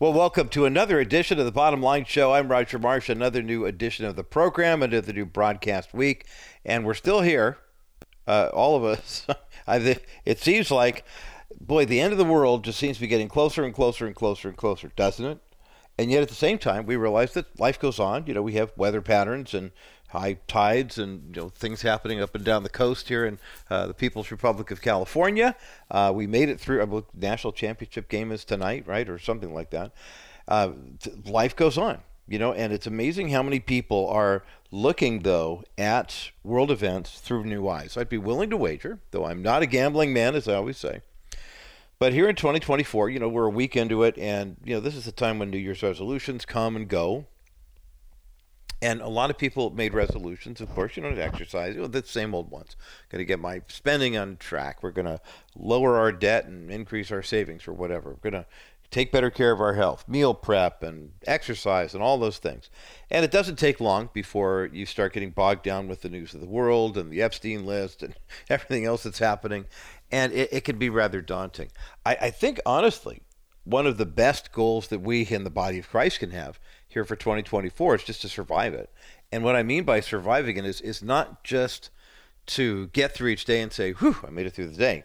Well, welcome to another edition of the Bottom Line Show. I'm Roger Marsh, another new edition of the program, another new broadcast week, and we're still here, uh, all of us. it seems like, boy, the end of the world just seems to be getting closer and closer and closer and closer, doesn't it? And yet at the same time, we realize that life goes on. You know, we have weather patterns and high tides and you know things happening up and down the coast here in uh, the People's Republic of California. Uh, we made it through. I national championship game is tonight, right, or something like that. Uh, life goes on, you know, and it's amazing how many people are looking though at world events through new eyes. I'd be willing to wager, though I'm not a gambling man, as I always say. But here in 2024, you know, we're a week into it, and you know, this is the time when New Year's resolutions come and go. And a lot of people made resolutions, of course, you know, exercise, you know, the same old ones. Going to get my spending on track. We're going to lower our debt and increase our savings or whatever. We're going to take better care of our health, meal prep and exercise and all those things. And it doesn't take long before you start getting bogged down with the news of the world and the Epstein list and everything else that's happening. And it, it can be rather daunting. I, I think, honestly, one of the best goals that we in the body of Christ can have here for 2024 is just to survive it. And what I mean by surviving it is, is not just to get through each day and say, whew, I made it through the day,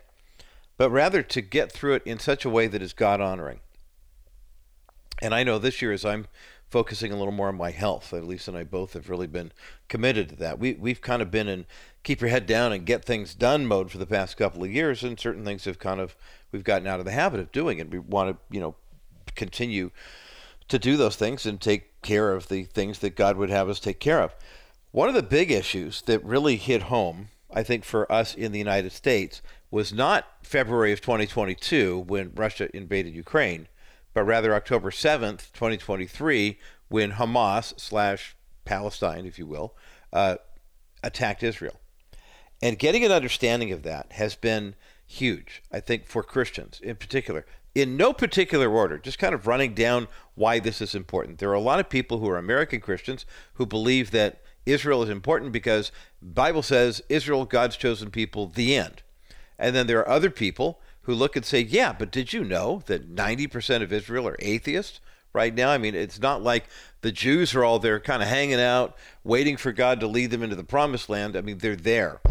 but rather to get through it in such a way that is God honoring. And I know this year as I'm focusing a little more on my health, at least and I both have really been committed to that. We, we've kind of been in keep your head down and get things done mode for the past couple of years, and certain things have kind of, we've gotten out of the habit of doing, and we want to, you know, continue to do those things and take care of the things that God would have us take care of. One of the big issues that really hit home, I think, for us in the United States was not February of 2022 when Russia invaded Ukraine, but rather October 7th, 2023, when Hamas slash Palestine, if you will, uh, attacked Israel. And getting an understanding of that has been huge, I think, for Christians in particular in no particular order, just kind of running down why this is important. There are a lot of people who are American Christians who believe that Israel is important because Bible says Israel, God's chosen people, the end. And then there are other people who look and say, yeah, but did you know that 90% of Israel are atheists right now? I mean, it's not like the Jews are all there kind of hanging out, waiting for God to lead them into the promised land. I mean, they're there.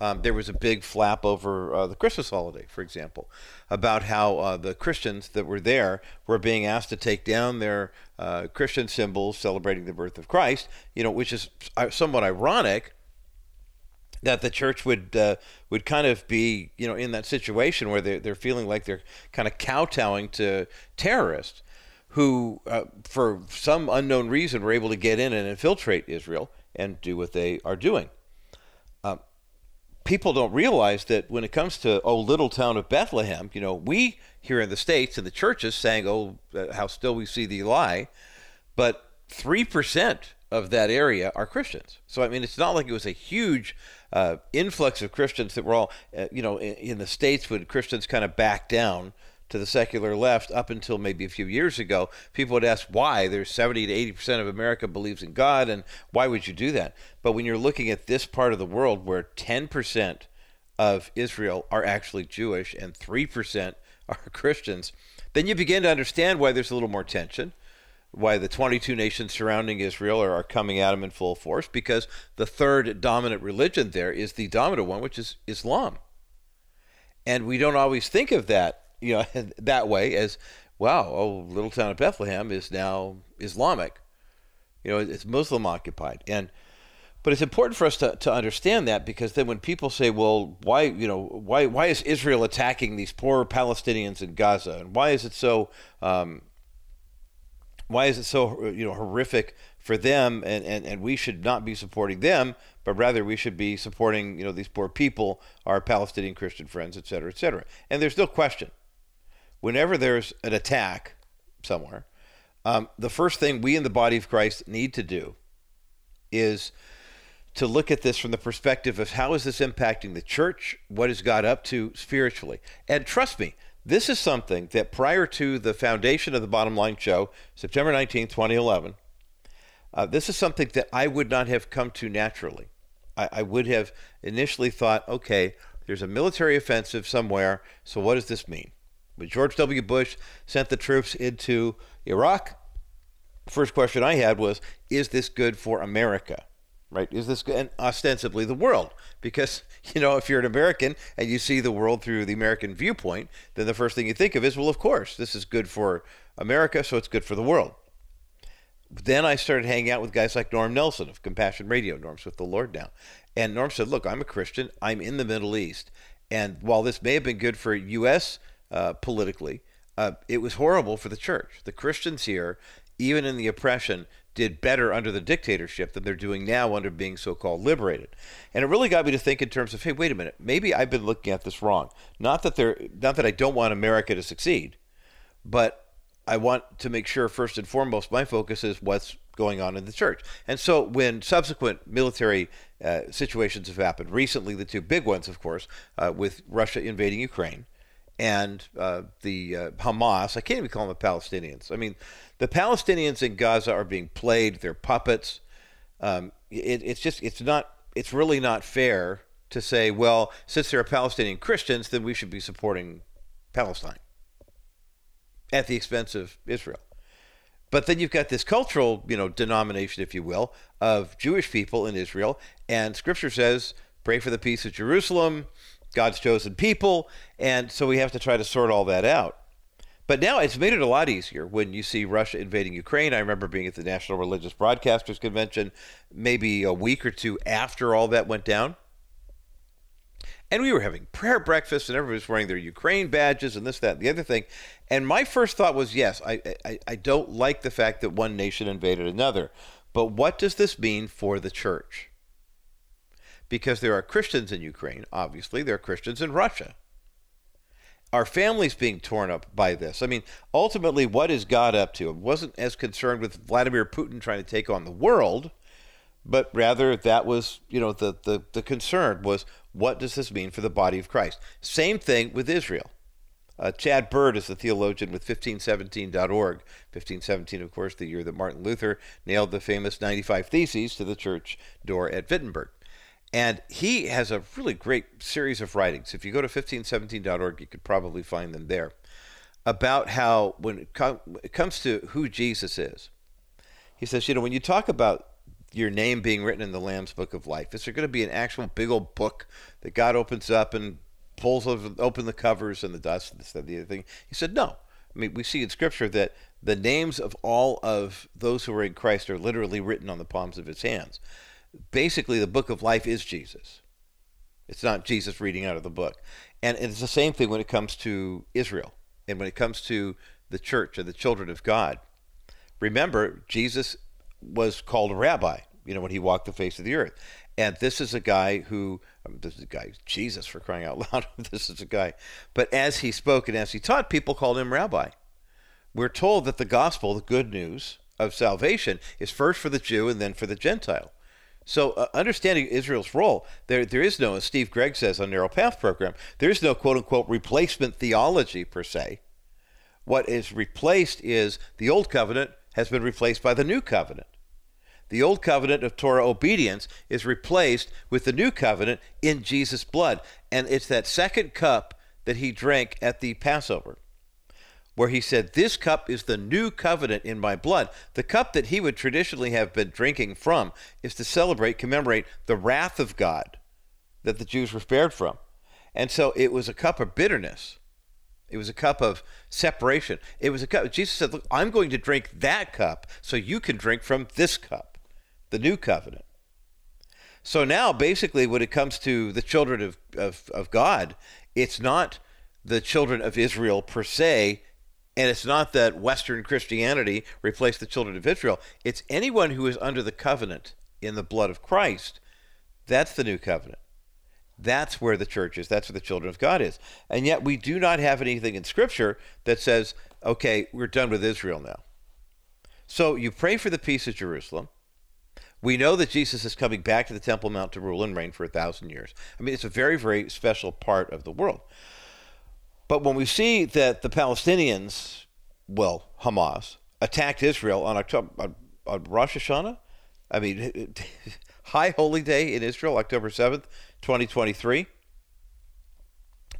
Um, there was a big flap over uh, the Christmas holiday, for example, about how uh, the Christians that were there were being asked to take down their uh, Christian symbols celebrating the birth of Christ. You know, which is uh, somewhat ironic that the church would uh, would kind of be you know in that situation where they're, they're feeling like they're kind of kowtowing to terrorists who, uh, for some unknown reason, were able to get in and infiltrate Israel and do what they are doing people don't realize that when it comes to oh little town of Bethlehem, you know, we here in the states and the churches saying oh uh, how still we see thee lie, but three percent of that area are Christians. So I mean, it's not like it was a huge uh, influx of Christians that were all uh, you know in, in the states when Christians kind of backed down to the secular left up until maybe a few years ago, people would ask why. There's 70 to 80 percent of America believes in God, and why would you do that? But when you're looking at this part of the world where 10 percent of Israel are actually Jewish and 3 percent are Christians, then you begin to understand why there's a little more tension. Why the 22 nations surrounding Israel are, are coming at them in full force because the third dominant religion there is the dominant one, which is Islam. And we don't always think of that you know, that way as, wow, oh, little town of Bethlehem is now Islamic. You know, it's Muslim occupied. And, but it's important for us to, to understand that because then when people say, well, why, you know, why, why is Israel attacking these poor Palestinians in Gaza? And why is it so, um, why is it so, you know, horrific for them and, and, and we should not be supporting them, but rather we should be supporting, you know, these poor people, our Palestinian Christian friends, et cetera, et cetera. And there's no question whenever there's an attack somewhere, um, the first thing we in the body of Christ need to do is to look at this from the perspective of how is this impacting the church? What has God up to spiritually? And trust me, this is something that prior to the foundation of the Bottom Line Show, September 19, 2011, uh, this is something that I would not have come to naturally. I, I would have initially thought, okay, there's a military offensive somewhere, so what does this mean? When George W. Bush sent the troops into Iraq, first question I had was, is this good for America? Right? Is this good? And ostensibly the world. Because, you know, if you're an American and you see the world through the American viewpoint, then the first thing you think of is, well, of course, this is good for America, so it's good for the world. Then I started hanging out with guys like Norm Nelson of Compassion Radio. Norm's with the Lord now. And Norm said, look, I'm a Christian. I'm in the Middle East. And while this may have been good for U.S. Uh, politically, uh, it was horrible for the church. The Christians here, even in the oppression, did better under the dictatorship than they're doing now under being so-called liberated. And it really got me to think in terms of, hey, wait a minute, maybe I've been looking at this wrong. Not that they're, not that I don't want America to succeed, but I want to make sure first and foremost my focus is what's going on in the church. And so when subsequent military uh, situations have happened, recently the two big ones, of course, uh, with Russia invading Ukraine and uh, the uh, Hamas, I can't even call them the Palestinians. I mean, the Palestinians in Gaza are being played; they're puppets. Um, it, it's just, it's not, it's really not fair to say, well, since there are Palestinian Christians, then we should be supporting Palestine at the expense of Israel. But then you've got this cultural, you know, denomination, if you will, of Jewish people in Israel, and Scripture says, "Pray for the peace of Jerusalem, God's chosen people," and so we have to try to sort all that out. But now it's made it a lot easier when you see Russia invading Ukraine. I remember being at the National Religious Broadcasters Convention maybe a week or two after all that went down. And we were having prayer breakfast, and everybody was wearing their Ukraine badges and this, that, and the other thing. And my first thought was, yes, I, I, I don't like the fact that one nation invaded another. But what does this mean for the church? Because there are Christians in Ukraine, obviously, there are Christians in Russia. Our families being torn up by this? I mean, ultimately, what is God up to? It wasn't as concerned with Vladimir Putin trying to take on the world, but rather that was, you know, the, the, the concern was what does this mean for the body of Christ? Same thing with Israel. Uh, Chad Bird is the theologian with 1517.org. 1517, of course, the year that Martin Luther nailed the famous 95 Theses to the church door at Wittenberg. And he has a really great series of writings. If you go to 1517.org, you could probably find them there about how, when it, com- it comes to who Jesus is, he says, you know, when you talk about your name being written in the Lamb's Book of Life? Is there going to be an actual big old book that God opens up and pulls open the covers and the dust and this, that, the other thing? He said, no. I mean, we see in Scripture that the names of all of those who are in Christ are literally written on the palms of his hands. Basically, the book of life is Jesus. It's not Jesus reading out of the book. And it's the same thing when it comes to Israel and when it comes to the church and the children of God. Remember, Jesus was called a rabbi, you know, when he walked the face of the earth. And this is a guy who, this is a guy, Jesus for crying out loud, this is a guy. But as he spoke and as he taught, people called him rabbi. We're told that the gospel, the good news of salvation, is first for the Jew and then for the Gentile. So, uh, understanding Israel's role, there there is no, as Steve Gregg says on Narrow Path program, there is no quote unquote replacement theology per se. What is replaced is the old covenant has been replaced by the new covenant. The old covenant of Torah obedience is replaced with the new covenant in Jesus' blood. And it's that second cup that he drank at the Passover, where he said, This cup is the new covenant in my blood. The cup that he would traditionally have been drinking from is to celebrate, commemorate the wrath of God that the Jews were spared from. And so it was a cup of bitterness. It was a cup of separation. It was a cup. Jesus said, Look, I'm going to drink that cup so you can drink from this cup, the new covenant. So now, basically, when it comes to the children of, of, of God, it's not the children of Israel per se, and it's not that Western Christianity replaced the children of Israel. It's anyone who is under the covenant in the blood of Christ. That's the new covenant. That's where the church is. That's where the children of God is. And yet we do not have anything in Scripture that says, okay, we're done with Israel now. So you pray for the peace of Jerusalem. We know that Jesus is coming back to the Temple Mount to rule and reign for a thousand years. I mean, it's a very, very special part of the world. But when we see that the Palestinians, well, Hamas, attacked Israel on October on, on Rosh Hashanah, I mean, High Holy Day in Israel, October 7th, 2023.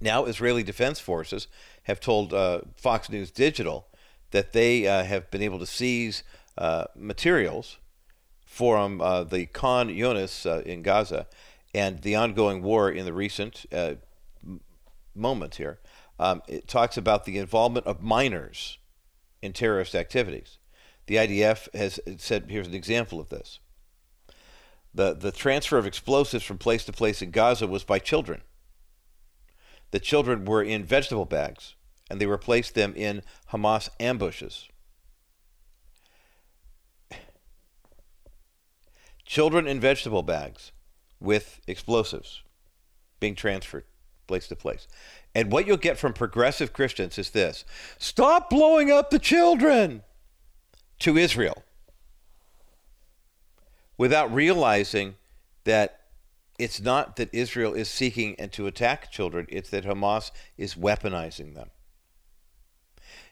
Now, Israeli Defense Forces have told uh, Fox News Digital that they uh, have been able to seize uh, materials from uh, the Khan Yunis uh, in Gaza and the ongoing war in the recent uh, moments here. Um, it talks about the involvement of minors in terrorist activities. The IDF has said here's an example of this. The, the transfer of explosives from place to place in Gaza was by children. The children were in vegetable bags, and they replaced them in Hamas ambushes. Children in vegetable bags with explosives being transferred place to place. And what you'll get from progressive Christians is this stop blowing up the children to Israel without realizing that it's not that Israel is seeking and to attack children, it's that Hamas is weaponizing them.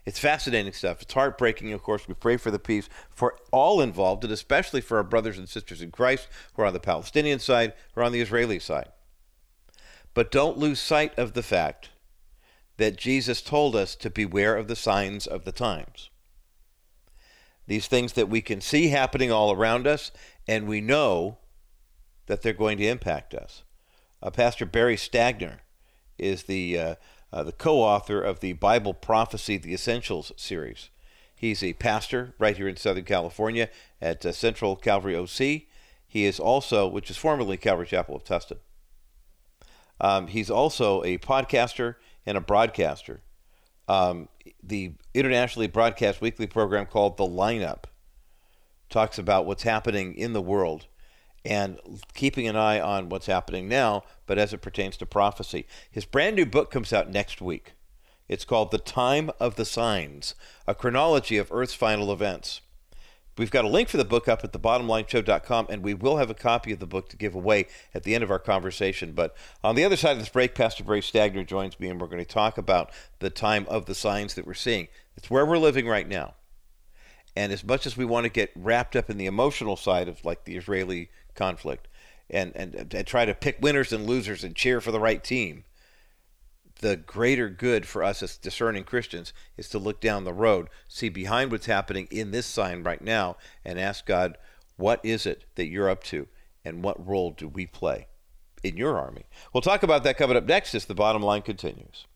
It's fascinating stuff. It's heartbreaking, of course. We pray for the peace for all involved, and especially for our brothers and sisters in Christ who are on the Palestinian side or on the Israeli side. But don't lose sight of the fact that Jesus told us to beware of the signs of the times. These things that we can see happening all around us, and we know that they're going to impact us. Uh, Pastor Barry Stagner is the uh, uh, the co-author of the Bible Prophecy: The Essentials series. He's a pastor right here in Southern California at uh, Central Calvary OC. He is also, which is formerly Calvary Chapel of Tustin. Um, he's also a podcaster and a broadcaster. Um, the internationally broadcast weekly program called The Lineup talks about what's happening in the world and keeping an eye on what's happening now, but as it pertains to prophecy. His brand new book comes out next week. It's called The Time of the Signs, a chronology of Earth's final events. We've got a link for the book up at thebottomlineshow.com, and we will have a copy of the book to give away at the end of our conversation. But on the other side of this break, Pastor Barry Stagner joins me, and we're going to talk about the time of the signs that we're seeing. It's where we're living right now. And as much as we want to get wrapped up in the emotional side of like the Israeli conflict and, and, and try to pick winners and losers and cheer for the right team, the greater good for us as discerning Christians is to look down the road, see behind what's happening in this sign right now, and ask God, what is it that you're up to, and what role do we play in your army? We'll talk about that coming up next as the bottom line continues.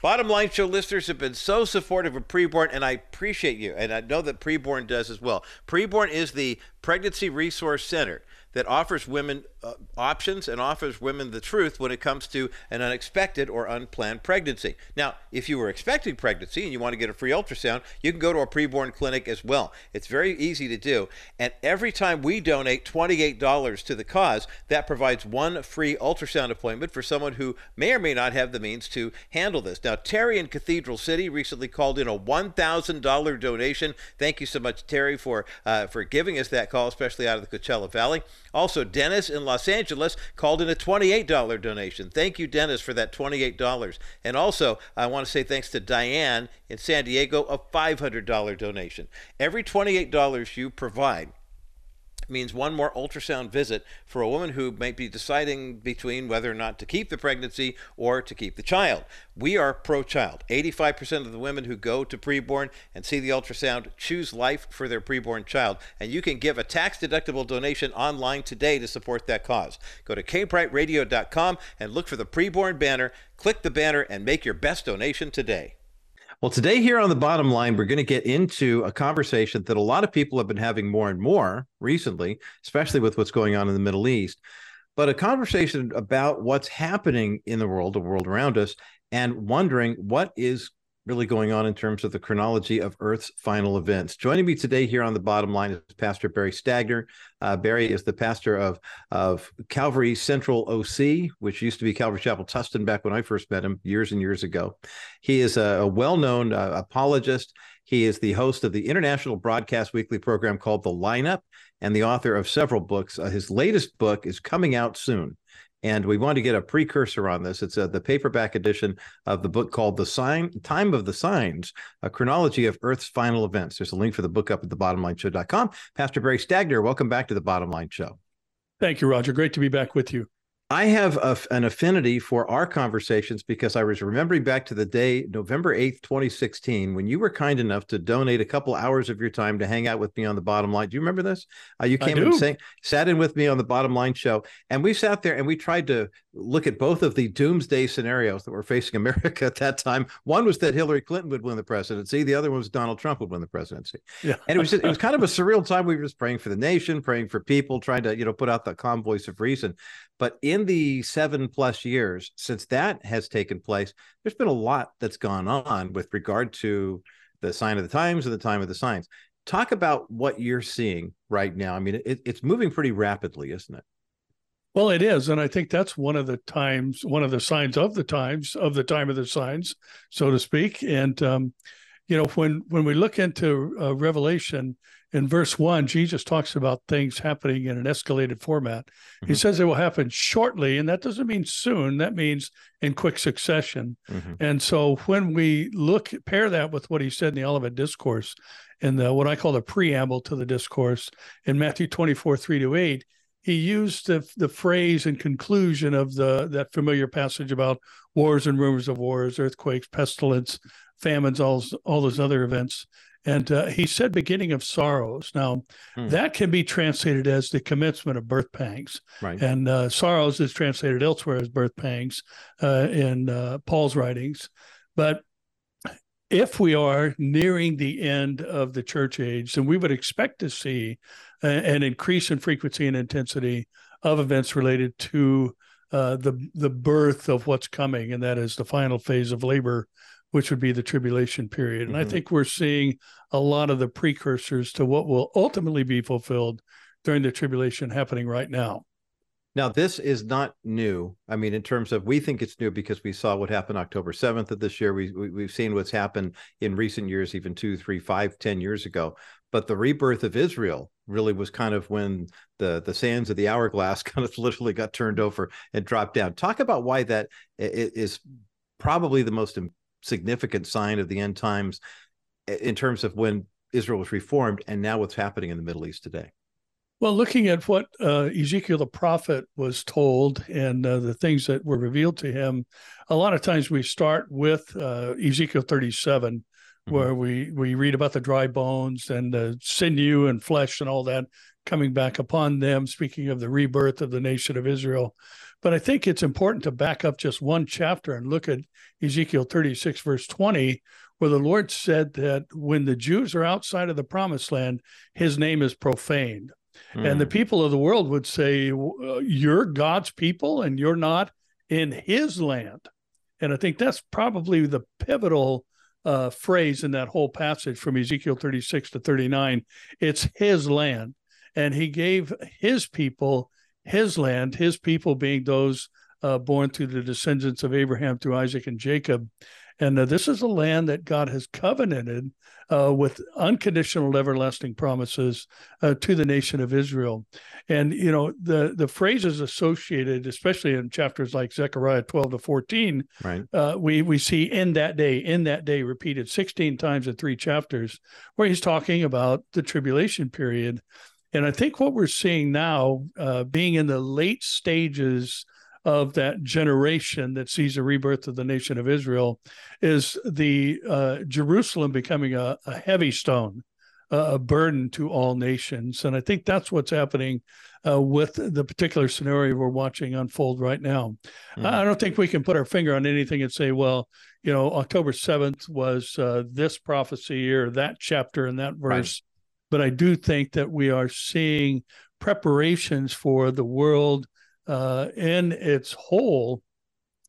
Bottom line show listeners have been so supportive of preborn, and I appreciate you, and I know that preborn does as well. Preborn is the pregnancy resource center that offers women uh, options and offers women the truth when it comes to an unexpected or unplanned pregnancy. Now, if you were expecting pregnancy and you want to get a free ultrasound, you can go to a preborn clinic as well. It's very easy to do. And every time we donate $28 to the cause, that provides one free ultrasound appointment for someone who may or may not have the means to handle this. Now, Terry in Cathedral City recently called in a $1,000 donation. Thank you so much, Terry, for, uh, for giving us that call, especially out of the Coachella Valley. Also, Dennis in Los Angeles called in a $28 donation. Thank you, Dennis, for that $28. And also, I want to say thanks to Diane in San Diego, a $500 donation. Every $28 you provide means one more ultrasound visit for a woman who might be deciding between whether or not to keep the pregnancy or to keep the child. We are pro child. 85% of the women who go to preborn and see the ultrasound choose life for their preborn child. And you can give a tax deductible donation online today to support that cause. Go to kbrightradio.com and look for the preborn banner, click the banner, and make your best donation today. Well, today here on the bottom line, we're going to get into a conversation that a lot of people have been having more and more recently, especially with what's going on in the Middle East, but a conversation about what's happening in the world, the world around us, and wondering what is really going on in terms of the chronology of Earth's final events. Joining me today here on the bottom line is Pastor Barry Stagner. Uh, Barry is the pastor of, of Calvary Central OC, which used to be Calvary Chapel Tustin back when I first met him years and years ago. He is a, a well known uh, apologist. He is the host of the international broadcast weekly program called The Lineup and the author of several books. Uh, his latest book is coming out soon and we want to get a precursor on this. It's uh, the paperback edition of the book called "The Sign Time of the Signs: A Chronology of Earth's Final Events." There's a link for the book up at thebottomlineshow.com. Pastor Barry Stagner, welcome back to the Bottom Line Show. Thank you, Roger. Great to be back with you. I have a, an affinity for our conversations because I was remembering back to the day, November 8th, 2016, when you were kind enough to donate a couple hours of your time to hang out with me on the bottom line. Do you remember this? Uh, you came and sang, sat in with me on the bottom line show, and we sat there and we tried to look at both of the doomsday scenarios that were facing America at that time. One was that Hillary Clinton would win the presidency, the other one was Donald Trump would win the presidency. Yeah. And it was just, it was kind of a surreal time. We were just praying for the nation, praying for people, trying to, you know, put out the calm voice of reason. But in the seven plus years since that has taken place, there's been a lot that's gone on with regard to the sign of the times and the time of the signs. Talk about what you're seeing right now. I mean, it, it's moving pretty rapidly, isn't it? Well, it is, and I think that's one of the times, one of the signs of the times of the time of the signs, so to speak. And um, you know, when when we look into uh, Revelation, in verse one, Jesus talks about things happening in an escalated format. Mm-hmm. He says it will happen shortly, and that doesn't mean soon. That means in quick succession. Mm-hmm. And so when we look, pair that with what he said in the Olivet Discourse, in the what I call the preamble to the discourse in Matthew 24, 3 to 8, he used the, the phrase and conclusion of the that familiar passage about wars and rumors of wars, earthquakes, pestilence, famines, all, all those other events. And uh, he said, beginning of sorrows. Now, hmm. that can be translated as the commencement of birth pangs. Right. And uh, sorrows is translated elsewhere as birth pangs uh, in uh, Paul's writings. But if we are nearing the end of the church age, then we would expect to see an increase in frequency and intensity of events related to uh, the the birth of what's coming, and that is the final phase of labor which would be the tribulation period. And mm-hmm. I think we're seeing a lot of the precursors to what will ultimately be fulfilled during the tribulation happening right now. Now, this is not new. I mean, in terms of we think it's new because we saw what happened October 7th of this year. We, we, have seen what's happened in recent years, even two, three, five, ten years ago. But the rebirth of Israel really was kind of when the, the sands of the hourglass kind of literally got turned over and dropped down. Talk about why that is probably the most significant sign of the end times in terms of when Israel was reformed and now what's happening in the Middle East today? Well, looking at what uh, Ezekiel the prophet was told and uh, the things that were revealed to him, a lot of times we start with uh, Ezekiel 37, mm-hmm. where we, we read about the dry bones and the sinew and flesh and all that coming back upon them, speaking of the rebirth of the nation of Israel. But I think it's important to back up just one chapter and look at Ezekiel 36, verse 20, where the Lord said that when the Jews are outside of the promised land, his name is profaned. Mm. And the hmm. people of the world would say, uh, You're God's people and you're not in his land. And I think that's probably the pivotal uh, phrase in that whole passage from Ezekiel 36 to 39. It's his land. And he gave his people his land, his people being those uh, born through the descendants of Abraham through Isaac and Jacob. And uh, this is a land that God has covenanted uh, with unconditional, everlasting promises uh, to the nation of Israel. And you know the the phrases associated, especially in chapters like Zechariah twelve to fourteen, right? Uh, we we see in that day, in that day, repeated sixteen times in three chapters, where he's talking about the tribulation period and I think what we're seeing now, uh, being in the late stages of that generation that sees the rebirth of the nation of Israel, is the uh, Jerusalem becoming a, a heavy stone, a burden to all nations. And I think that's what's happening uh, with the particular scenario we're watching unfold right now. Mm-hmm. I don't think we can put our finger on anything and say, well, you know, October 7th was uh, this prophecy or that chapter and that verse. Right but I do think that we are seeing preparations for the world uh, in its whole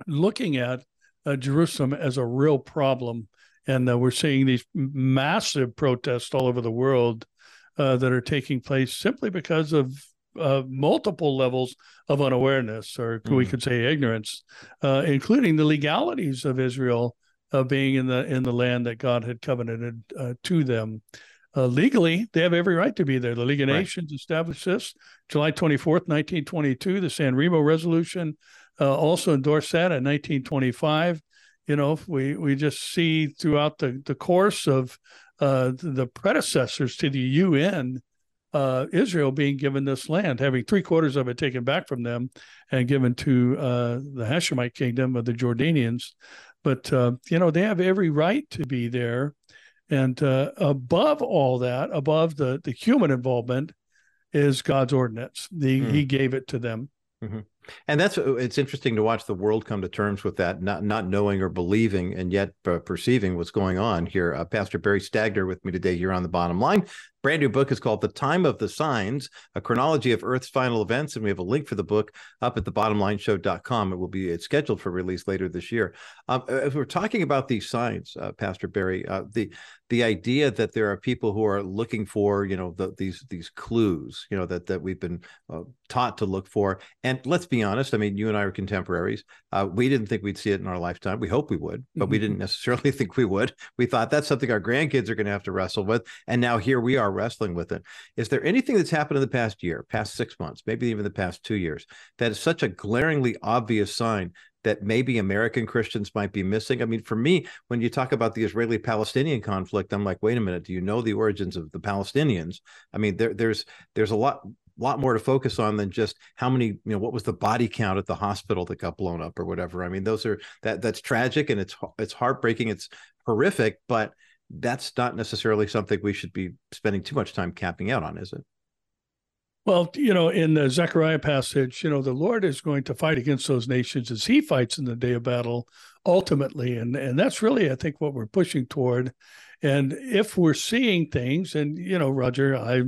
looking at uh, Jerusalem as a real problem. And uh, we're seeing these massive protests all over the world uh, that are taking place simply because of uh, multiple levels of unawareness, or mm. we could say ignorance, uh, including the legalities of Israel being in the in the land that God had covenanted to them. Uh, legally, they have every right to be there. The League of right. Nations established this July 24th, 1922. The San Remo Resolution uh, also endorsed that in 1925. You know, we we just see throughout the, the course of uh, the predecessors to the UN uh, Israel being given this land, having three quarters of it taken back from them and given to uh, the Hashemite kingdom of the Jordanians. But, uh, you know, they have every right to be there. And uh, above all that, above the, the human involvement, is God's ordinance. The, mm. He gave it to them. Mm-hmm. And that's it's interesting to watch the world come to terms with that, not not knowing or believing, and yet uh, perceiving what's going on here. Uh, Pastor Barry Stagner with me today here on the bottom line. Brand new book is called The Time of the Signs, a chronology of Earth's final events. And we have a link for the book up at thebottomlineshow.com. It will be it's scheduled for release later this year. Um, as we're talking about these signs, uh, Pastor Barry, uh, the the idea that there are people who are looking for, you know, the, these these clues, you know, that that we've been uh, taught to look for. And let's be honest, I mean, you and I are contemporaries. Uh, we didn't think we'd see it in our lifetime. We hope we would, but mm-hmm. we didn't necessarily think we would. We thought that's something our grandkids are going to have to wrestle with. And now here we are wrestling with it. Is there anything that's happened in the past year, past six months, maybe even the past two years, that is such a glaringly obvious sign that maybe American Christians might be missing? I mean, for me, when you talk about the Israeli Palestinian conflict, I'm like, wait a minute, do you know the origins of the Palestinians? I mean, there, there's there's a lot lot more to focus on than just how many you know what was the body count at the hospital that got blown up or whatever i mean those are that that's tragic and it's it's heartbreaking it's horrific but that's not necessarily something we should be spending too much time camping out on, is it? Well, you know, in the Zechariah passage, you know, the Lord is going to fight against those nations as he fights in the day of battle ultimately. And and that's really, I think, what we're pushing toward. And if we're seeing things, and you know, Roger, I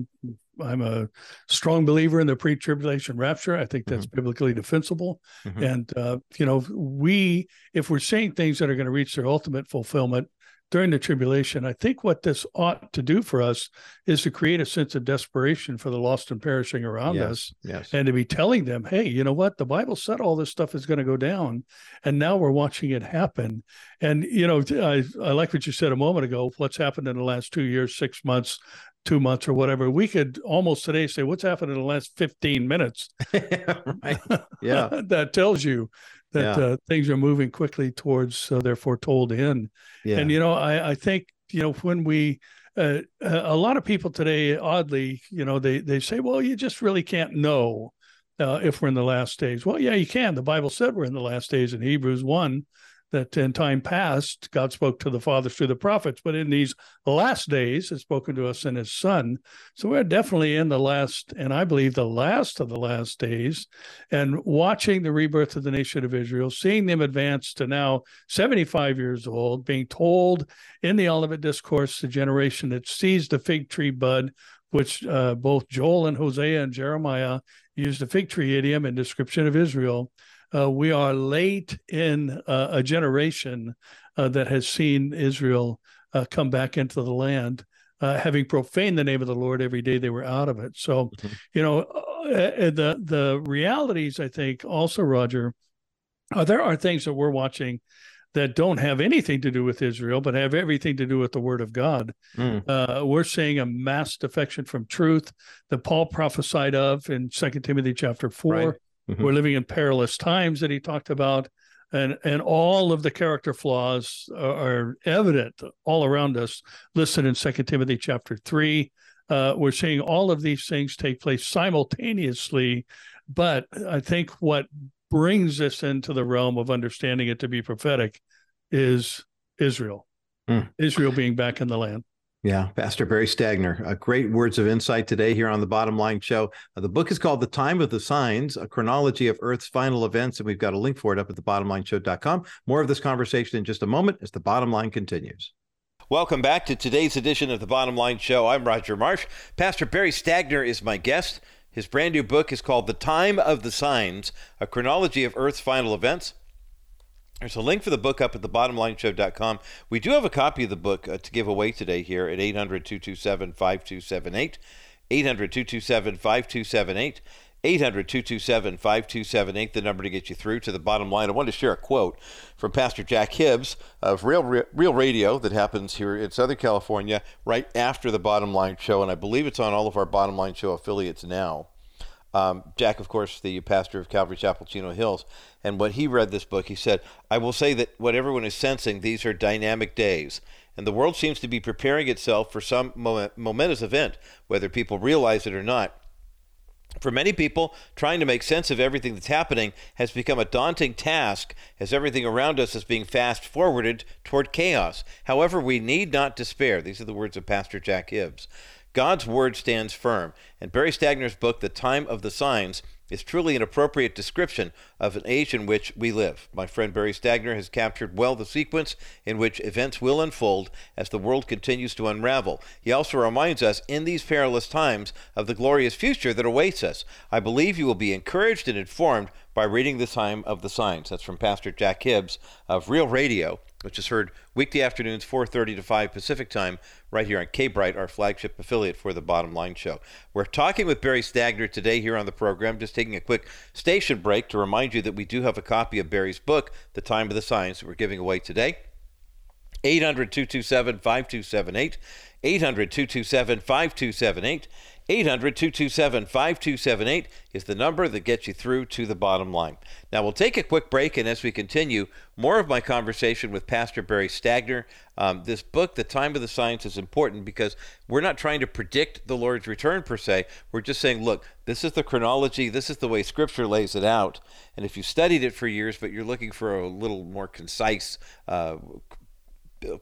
I'm a strong believer in the pre-tribulation rapture. I think that's mm-hmm. biblically defensible. Mm-hmm. And uh, you know, we if we're seeing things that are going to reach their ultimate fulfillment, during the tribulation, I think what this ought to do for us is to create a sense of desperation for the lost and perishing around yes, us. Yes. And to be telling them, hey, you know what? The Bible said all this stuff is going to go down. And now we're watching it happen. And, you know, I, I like what you said a moment ago what's happened in the last two years, six months, two months or whatever. We could almost today say, what's happened in the last 15 minutes? right. Yeah. that tells you that yeah. uh, things are moving quickly towards uh, their foretold end. Yeah. And you know, I, I think you know when we uh, a lot of people today, oddly, you know, they they say, well, you just really can't know uh, if we're in the last days. Well, yeah, you can. The Bible said we're in the last days in Hebrews one that in time past God spoke to the fathers through the prophets, but in these last days has spoken to us in his son. So we're definitely in the last, and I believe the last of the last days, and watching the rebirth of the nation of Israel, seeing them advance to now 75 years old, being told in the Olivet Discourse, the generation that sees the fig tree bud, which uh, both Joel and Hosea and Jeremiah used the fig tree idiom in description of Israel uh, we are late in uh, a generation uh, that has seen Israel uh, come back into the land, uh, having profaned the name of the Lord every day they were out of it. So, mm-hmm. you know, uh, the the realities, I think, also, Roger, there are things that we're watching that don't have anything to do with Israel, but have everything to do with the Word of God. Mm. Uh, we're seeing a mass defection from truth that Paul prophesied of in Second Timothy chapter four. Right. Mm-hmm. We're living in perilous times that he talked about, and and all of the character flaws are, evident all around us, listed in Second Timothy chapter three. Uh, we're seeing all of these things take place simultaneously, but I think what brings us into the realm of understanding it to be prophetic is Israel, mm. Israel being back in the land. Yeah, Pastor Barry Stagner. Uh, great words of insight today here on the Bottom Line Show. Uh, the book is called The Time of the Signs, a chronology of Earth's final events, and we've got a link for it up at thebottomlineshow.com. More of this conversation in just a moment as the bottom line continues. Welcome back to today's edition of the Bottom Line Show. I'm Roger Marsh. Pastor Barry Stagner is my guest. His brand new book is called The Time of the Signs, a chronology of Earth's final events. There's a link for the book up at thebottomlineshow.com. We do have a copy of the book uh, to give away today here at 800 227 5278. 800 227 5278. 800 227 5278, the number to get you through to the bottom line. I want to share a quote from Pastor Jack Hibbs of Real, Real Radio that happens here in Southern California right after the Bottom Line Show, and I believe it's on all of our Bottom Line Show affiliates now. Um, Jack, of course, the pastor of Calvary Chapel, Chino Hills, and when he read this book, he said, I will say that what everyone is sensing, these are dynamic days. and the world seems to be preparing itself for some momentous event, whether people realize it or not. For many people, trying to make sense of everything that's happening has become a daunting task as everything around us is being fast forwarded toward chaos. However, we need not despair. These are the words of Pastor Jack Hibbs. God's word stands firm, and Barry Stagner's book, The Time of the Signs, is truly an appropriate description of an age in which we live. My friend Barry Stagner has captured well the sequence in which events will unfold as the world continues to unravel. He also reminds us in these perilous times of the glorious future that awaits us. I believe you will be encouraged and informed by reading The Time of the Signs. That's from Pastor Jack Hibbs of Real Radio which is heard weekday afternoons 4.30 to 5 pacific time right here on k-bright our flagship affiliate for the bottom line show we're talking with barry stagner today here on the program just taking a quick station break to remind you that we do have a copy of barry's book the time of the Signs, that we're giving away today. 800 227 5278 800 227 5278 800 227 5278 is the number that gets you through to the bottom line. Now, we'll take a quick break, and as we continue, more of my conversation with Pastor Barry Stagner. Um, this book, The Time of the Signs, is important because we're not trying to predict the Lord's return per se. We're just saying, look, this is the chronology, this is the way Scripture lays it out. And if you studied it for years, but you're looking for a little more concise, uh,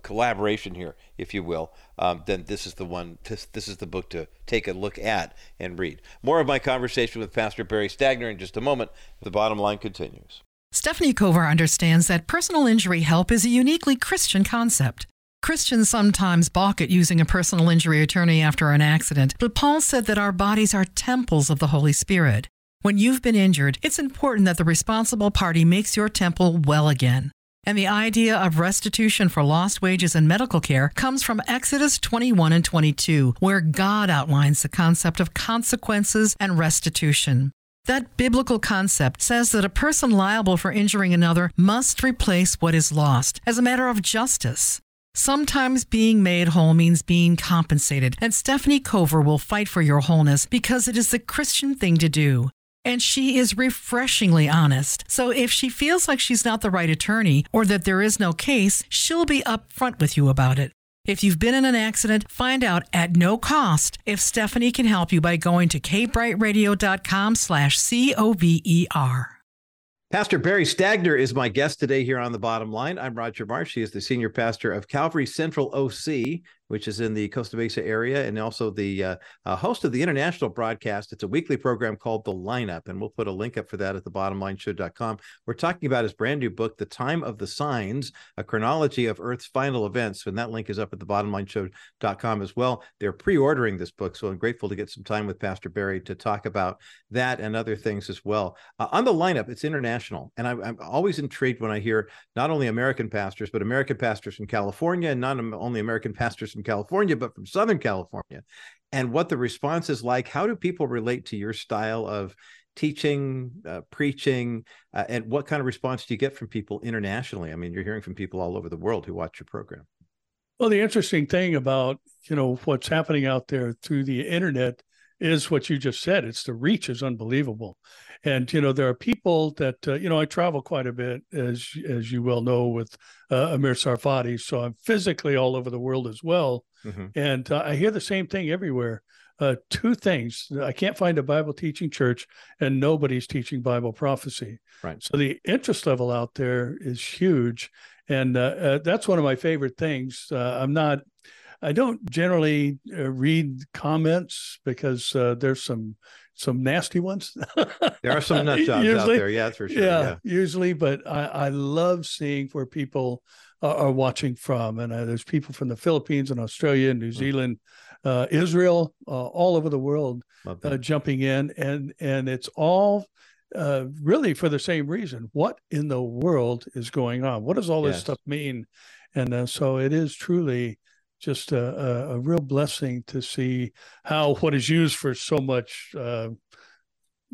collaboration here, if you will, um, then this is the one. This, this is the book to take a look at and read. More of my conversation with Pastor Barry Stagner in just a moment. The bottom line continues. Stephanie Cover understands that personal injury help is a uniquely Christian concept. Christians sometimes balk at using a personal injury attorney after an accident, but Paul said that our bodies are temples of the Holy Spirit. When you've been injured, it's important that the responsible party makes your temple well again. And the idea of restitution for lost wages and medical care comes from Exodus 21 and 22, where God outlines the concept of consequences and restitution. That biblical concept says that a person liable for injuring another must replace what is lost as a matter of justice. Sometimes being made whole means being compensated, and Stephanie Cover will fight for your wholeness because it is the Christian thing to do and she is refreshingly honest. So if she feels like she's not the right attorney or that there is no case, she'll be upfront with you about it. If you've been in an accident, find out at no cost if Stephanie can help you by going to kbrightradio.com slash C-O-V-E-R. Pastor Barry Stagner is my guest today here on The Bottom Line. I'm Roger Marsh. He is the senior pastor of Calvary Central OC, which is in the Costa Mesa area, and also the uh, uh, host of the international broadcast. It's a weekly program called The Lineup, and we'll put a link up for that at the thebottomlineshow.com. We're talking about his brand new book, The Time of the Signs, a chronology of Earth's final events, and that link is up at the thebottomlineshow.com as well. They're pre-ordering this book, so I'm grateful to get some time with Pastor Barry to talk about that and other things as well. Uh, on the lineup, it's international, and I'm, I'm always intrigued when I hear not only American pastors, but American pastors from California, and not only American pastors from California, but from Southern California, and what the response is like. How do people relate to your style of teaching, uh, preaching, uh, and what kind of response do you get from people internationally? I mean, you're hearing from people all over the world who watch your program. Well, the interesting thing about you know what's happening out there through the internet is what you just said. It's the reach is unbelievable, and you know there are people that uh, you know I travel quite a bit as as you well know with uh, Amir Tsarfati. so I'm physically all over the world as well, mm-hmm. and uh, I hear the same thing everywhere. Uh, two things: I can't find a Bible teaching church, and nobody's teaching Bible prophecy. Right. So the interest level out there is huge, and uh, uh, that's one of my favorite things. I'm not I don't generally uh, read comments because uh, there's some some nasty ones. there are some nut jobs usually, out there, yeah, that's for sure. Yeah, yeah. usually, but I, I love seeing where people are, are watching from, and uh, there's people from the Philippines and Australia and New mm. Zealand, uh, Israel, uh, all over the world uh, jumping in, and and it's all. Uh, really for the same reason. What in the world is going on? What does all this stuff mean? And uh, so it is truly just a, a, real blessing to see how what is used for so much uh,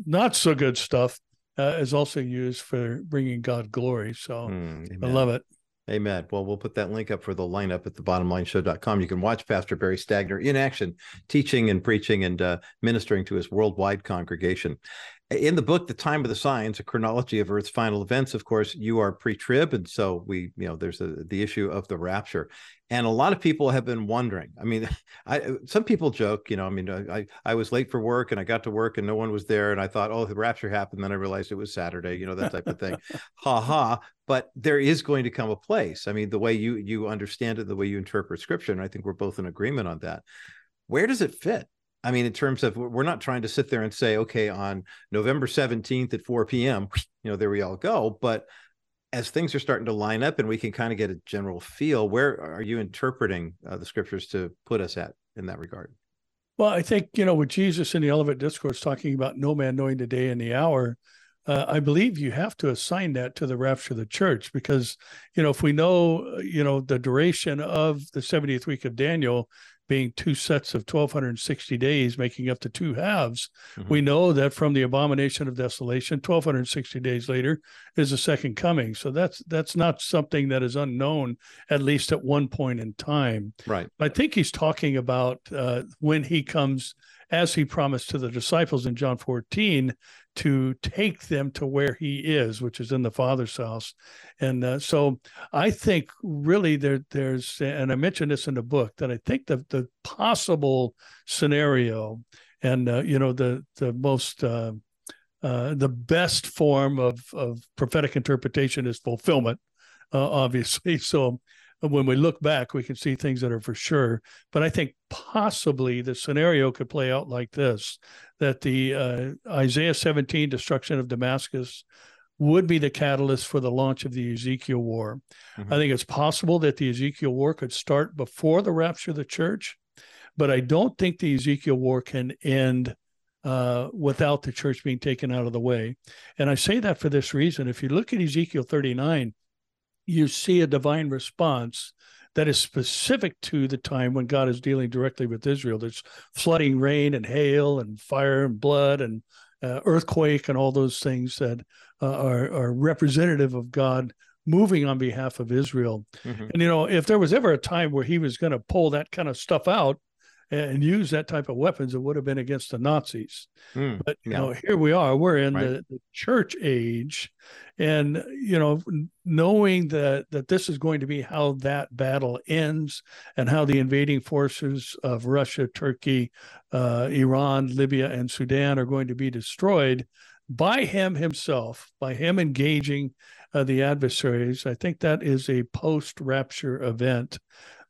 not so good stuff uh, is also used for bringing God glory. So mm, I love it. Amen. Well, we'll put that link up for the lineup at the thebottomlineshow.com. You can watch Pastor Barry Stagner in action, teaching and preaching and uh, ministering to his worldwide congregation. In the book, The Time of the Signs, a chronology of Earth's final events, of course, you are pre-trib. And so we, you know, there's a, the issue of the rapture. And a lot of people have been wondering. I mean, I, some people joke, you know, I mean, uh, I, I was late for work and I got to work and no one was there. And I thought, oh, the rapture happened. Then I realized it was Saturday, you know, that type of thing. ha ha. But there is going to come a place. I mean, the way you, you understand it, the way you interpret scripture, and I think we're both in agreement on that. Where does it fit? I mean, in terms of we're not trying to sit there and say, okay, on November 17th at 4 p.m., you know, there we all go. But as things are starting to line up and we can kind of get a general feel, where are you interpreting uh, the scriptures to put us at in that regard? Well, I think, you know, with Jesus in the Olivet Discourse talking about no man knowing the day and the hour, uh, I believe you have to assign that to the rapture of the church because, you know, if we know, you know, the duration of the 70th week of Daniel, being two sets of 1260 days making up the two halves mm-hmm. we know that from the abomination of desolation 1260 days later is the second coming. So that's that's not something that is unknown at least at one point in time. Right. I think he's talking about uh, when he comes as he promised to the disciples in john 14 to take them to where he is, which is in the Father's house. And uh, so I think really there there's and I mentioned this in the book that I think the the possible scenario and uh, you know the the most uh, uh the best form of of prophetic interpretation is fulfillment, uh, obviously. So when we look back, we can see things that are for sure. But I think possibly the scenario could play out like this that the uh, Isaiah 17 destruction of Damascus would be the catalyst for the launch of the Ezekiel War. Mm-hmm. I think it's possible that the Ezekiel War could start before the rapture of the church, but I don't think the Ezekiel War can end uh, without the church being taken out of the way. And I say that for this reason. If you look at Ezekiel 39, you see a divine response that is specific to the time when God is dealing directly with Israel. There's flooding rain and hail and fire and blood and uh, earthquake and all those things that uh, are, are representative of God moving on behalf of Israel. Mm-hmm. And, you know, if there was ever a time where he was going to pull that kind of stuff out, and use that type of weapons, it would have been against the Nazis. Mm, but you yeah. know, here we are. We're in right. the, the, church age, and you know, knowing that that this is going to be how that battle ends, and how the invading forces of Russia, Turkey, uh, Iran, Libya, and Sudan are going to be destroyed by him himself, by him engaging uh, the adversaries. I think that is a post-rapture event,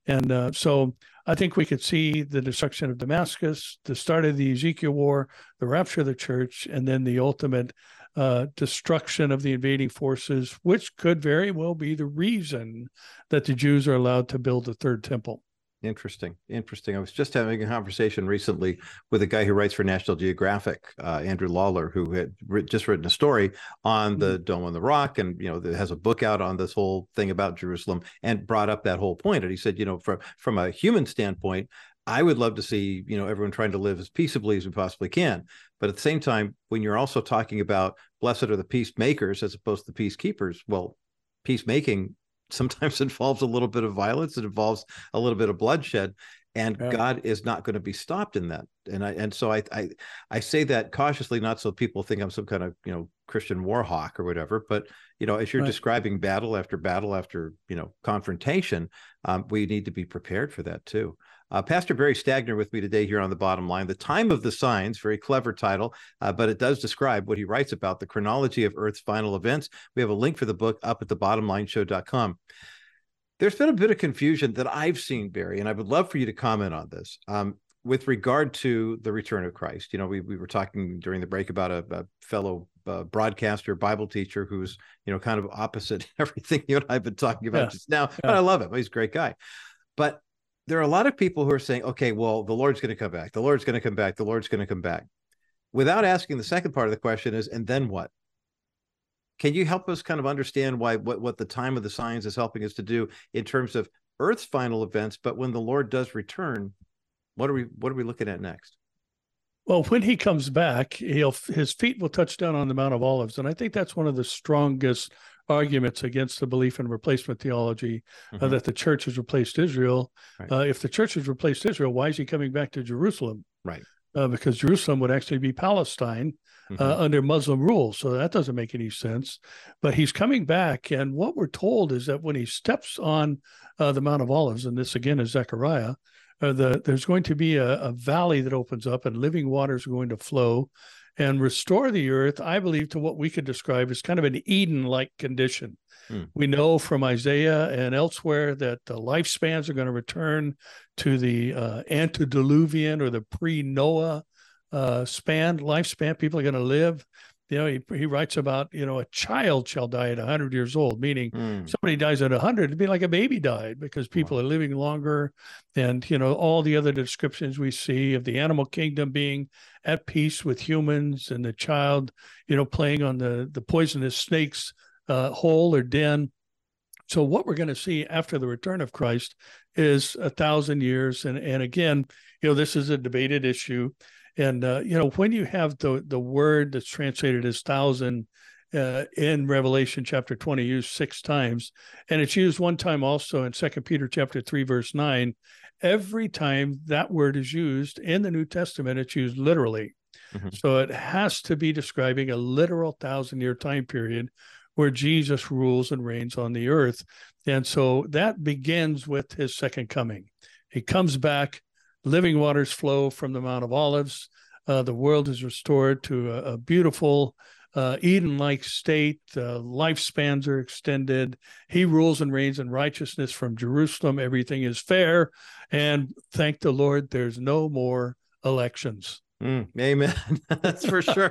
and uh, so I think we could see the destruction of Damascus, the start of the Ezekiel War, the rapture of the church, and then the ultimate uh, destruction of the invading forces, which could very well be the reason that the Jews are allowed to build the third temple. Interesting. Interesting. I was just having a conversation recently with a guy who writes for National Geographic, uh, Andrew Lawler, who had just written a story on the mm-hmm. Dome on the Rock and, you know, has a book out on this whole thing about Jerusalem and brought up that whole point. And he said, you know, from, from a human standpoint, I would love to see, you know, everyone trying to live as peaceably as we possibly can. But at the same time, when you're also talking about blessed are the peacemakers as opposed to the peacekeepers, well, peacemaking sometimes involves a little bit of violence it involves a little bit of bloodshed and yeah. god is not going to be stopped in that and i and so I, I i say that cautiously not so people think i'm some kind of you know christian war hawk or whatever but you know as you're right. describing battle after battle after you know confrontation um, we need to be prepared for that too uh, Pastor Barry Stagner with me today here on the bottom line. The Time of the Signs, very clever title, uh, but it does describe what he writes about the chronology of Earth's final events. We have a link for the book up at thebottomlineshow.com. There's been a bit of confusion that I've seen, Barry, and I would love for you to comment on this. Um, with regard to the return of Christ, you know, we, we were talking during the break about a, a fellow uh, broadcaster, Bible teacher who's, you know, kind of opposite everything you and I've been talking about yeah. just now. Yeah. But I love him. He's a great guy. But there are a lot of people who are saying, okay, well, the Lord's going to come back. The Lord's going to come back. The Lord's going to come back. Without asking the second part of the question is, and then what? Can you help us kind of understand why what, what the time of the signs is helping us to do in terms of Earth's final events, but when the Lord does return, what are we what are we looking at next? Well, when he comes back, he'll his feet will touch down on the Mount of Olives, and I think that's one of the strongest arguments against the belief in replacement theology uh, mm-hmm. uh, that the church has replaced Israel. Right. Uh, if the church has replaced Israel, why is he coming back to Jerusalem? Right. uh, because Jerusalem would actually be Palestine Mm-hmm. uh, under Muslim rule. So that doesn't make any sense. But he's coming back. And what we're told is that when he steps on uh, the Mount of Olives, and this again is Zechariah, uh, the, there's going to be a, a valley that opens up and living waters are going to flow and restore the earth, I believe, to what we could describe as kind of an Eden like condition. Hmm. We know from Isaiah and elsewhere that the lifespans are going to return to the uh, antediluvian or the pre Noah uh, span, lifespan. People are going to live. You know, he, he writes about, you know, a child shall die at 100 years old, meaning Mm. somebody dies at 100 it'd be like a baby died because people are living longer. And you know all the other descriptions we see of the animal kingdom being at peace with humans and the child you know playing on the the poisonous snakes uh, hole or den. So what we're going to see after the return of christ is a thousand years. And and again you know this is a debated issue and uh, you know when you have the the word that's translated as thousand uh, in Revelation chapter 20 used six times, and it's used one time also in Second Peter chapter 3 verse 9. Every time that word is used in the New Testament, it's used literally. Mhm. So it has to be describing a literal thousand year time period where Jesus rules and reigns on the earth. And so that begins with his second coming. He comes back, living waters flow from the Mount of Olives. Uh, the world is restored to a, a beautiful uh, Eden like state. Uh, lifespans are extended. He rules and reigns in righteousness from Jerusalem. Everything is fair. And thank the Lord, there's no more elections. Mm, amen. That's for sure.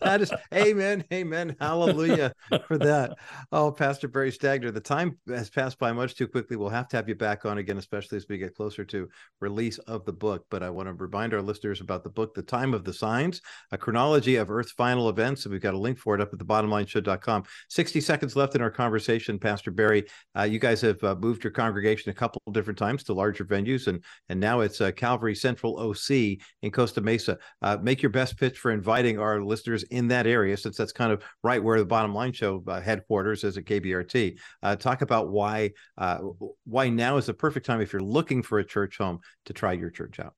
That is amen. Amen. Hallelujah for that. Oh, Pastor Barry Stagner, the time has passed by much too quickly. We'll have to have you back on again, especially as we get closer to release of the book. But I want to remind our listeners about the book, The Time of the Signs, a chronology of Earth's final events. And we've got a link for it up at the thebottomlineshow.com. 60 seconds left in our conversation, Pastor Barry. Uh, you guys have uh, moved your congregation a couple of different times to larger venues, and and now it's uh, Calvary Central OC in Costa Mesa uh, make your best pitch for inviting our listeners in that area, since that's kind of right where the Bottom Line Show uh, headquarters is at KBRT. Uh, talk about why uh, why now is the perfect time if you're looking for a church home to try your church out.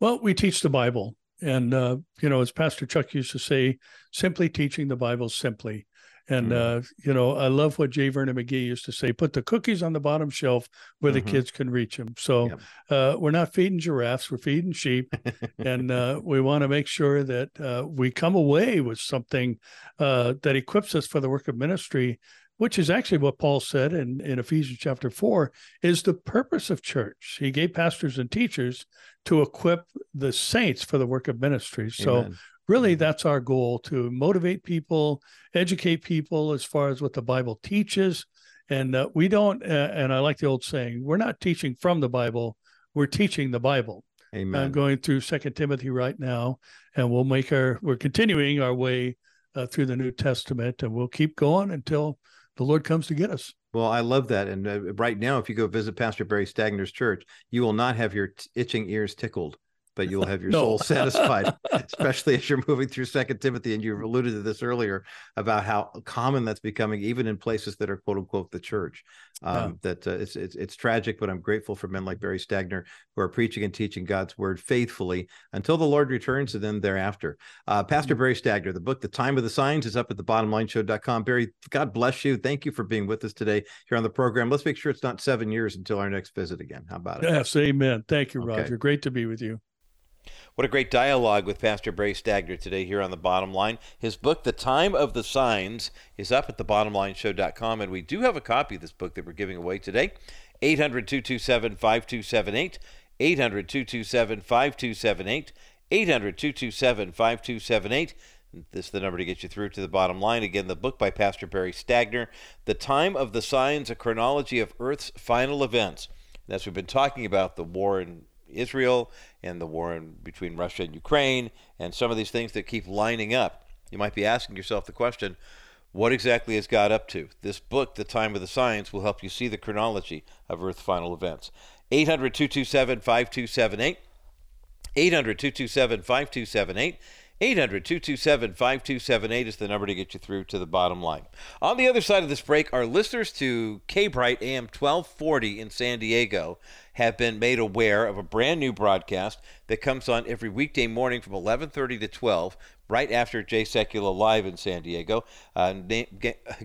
Well, we teach the Bible. And, uh, you know, as Pastor Chuck used to say, simply teaching the Bible simply. And, Mm. uh, you know, I love what J. Vernon McGee used to say put the cookies on the bottom shelf where Mhm. the kids can reach them. So uh, we're not feeding giraffes, we're feeding sheep. and uh, we want to make sure that uh, we come away with something uh, that equips us for the work of ministry, which is actually what Paul said in, in Ephesians chapter 4 is the purpose of church. He gave pastors and teachers to equip the saints for the work of ministry. So Amen. Really that's our goal to motivate people educate people as far as what the bible teaches and uh, we don't uh, and i like the old saying we're not teaching from the bible we're teaching the bible Amen. i'm going through second timothy right now and we'll make our we're continuing our way uh, through the new testament and we'll keep going until the lord comes to get us Well, I love that. And uh, right now, if you go visit Pastor Barry Stagner's church, you will not have your t- itching ears tickled, but you'll have your No. soul satisfied, especially as you're moving through Second Timothy. And you've alluded to this earlier about how common that's becoming, even in places that are quote unquote the church. Um, That uh, it's, it's it's tragic, but I'm grateful for men like Barry Stagner who are preaching and teaching God's word faithfully until the Lord returns, and then thereafter. Uh, Pastor Barry Stagner, the book, The Time of the Signs, is up at the thebottomlineshow.com. Barry, God bless you. Thank you for being with us today here on the program. Let's make sure it's not seven years until our next visit again. How about it? yes amen thank you Okay. roger great to be with you What a great dialogue with Pastor Barry Stagner today here on the Bottom Line. His book, The Time of the Signs, is up at thebottomlineshow.com, and we do have a copy of this book that we're giving away today. 800 227 5278. 800 227 5278. 800 227 5278. This is the number to get you through to the bottom line. Again, the book by Pastor Barry Stagner, The Time of the Signs, a chronology of Earth's final events. And as we've been talking about the war in Israel and the war in, between Russia and Ukraine and some of these things that keep lining up, you might be asking yourself the question, what exactly is God up to? This book, The Time of the Signs, will help you see the chronology of Earth's final events. 800 227 5278. 800 227 5278. 800 227 5278 is the number to get you through to the bottom line. On the other side of this break, our listeners to K Bright AM 1240 in San Diego have been made aware of a brand new broadcast that comes on every weekday morning from 11:30 to 12, right after Jay Sekulow Live in San Diego. Uh, a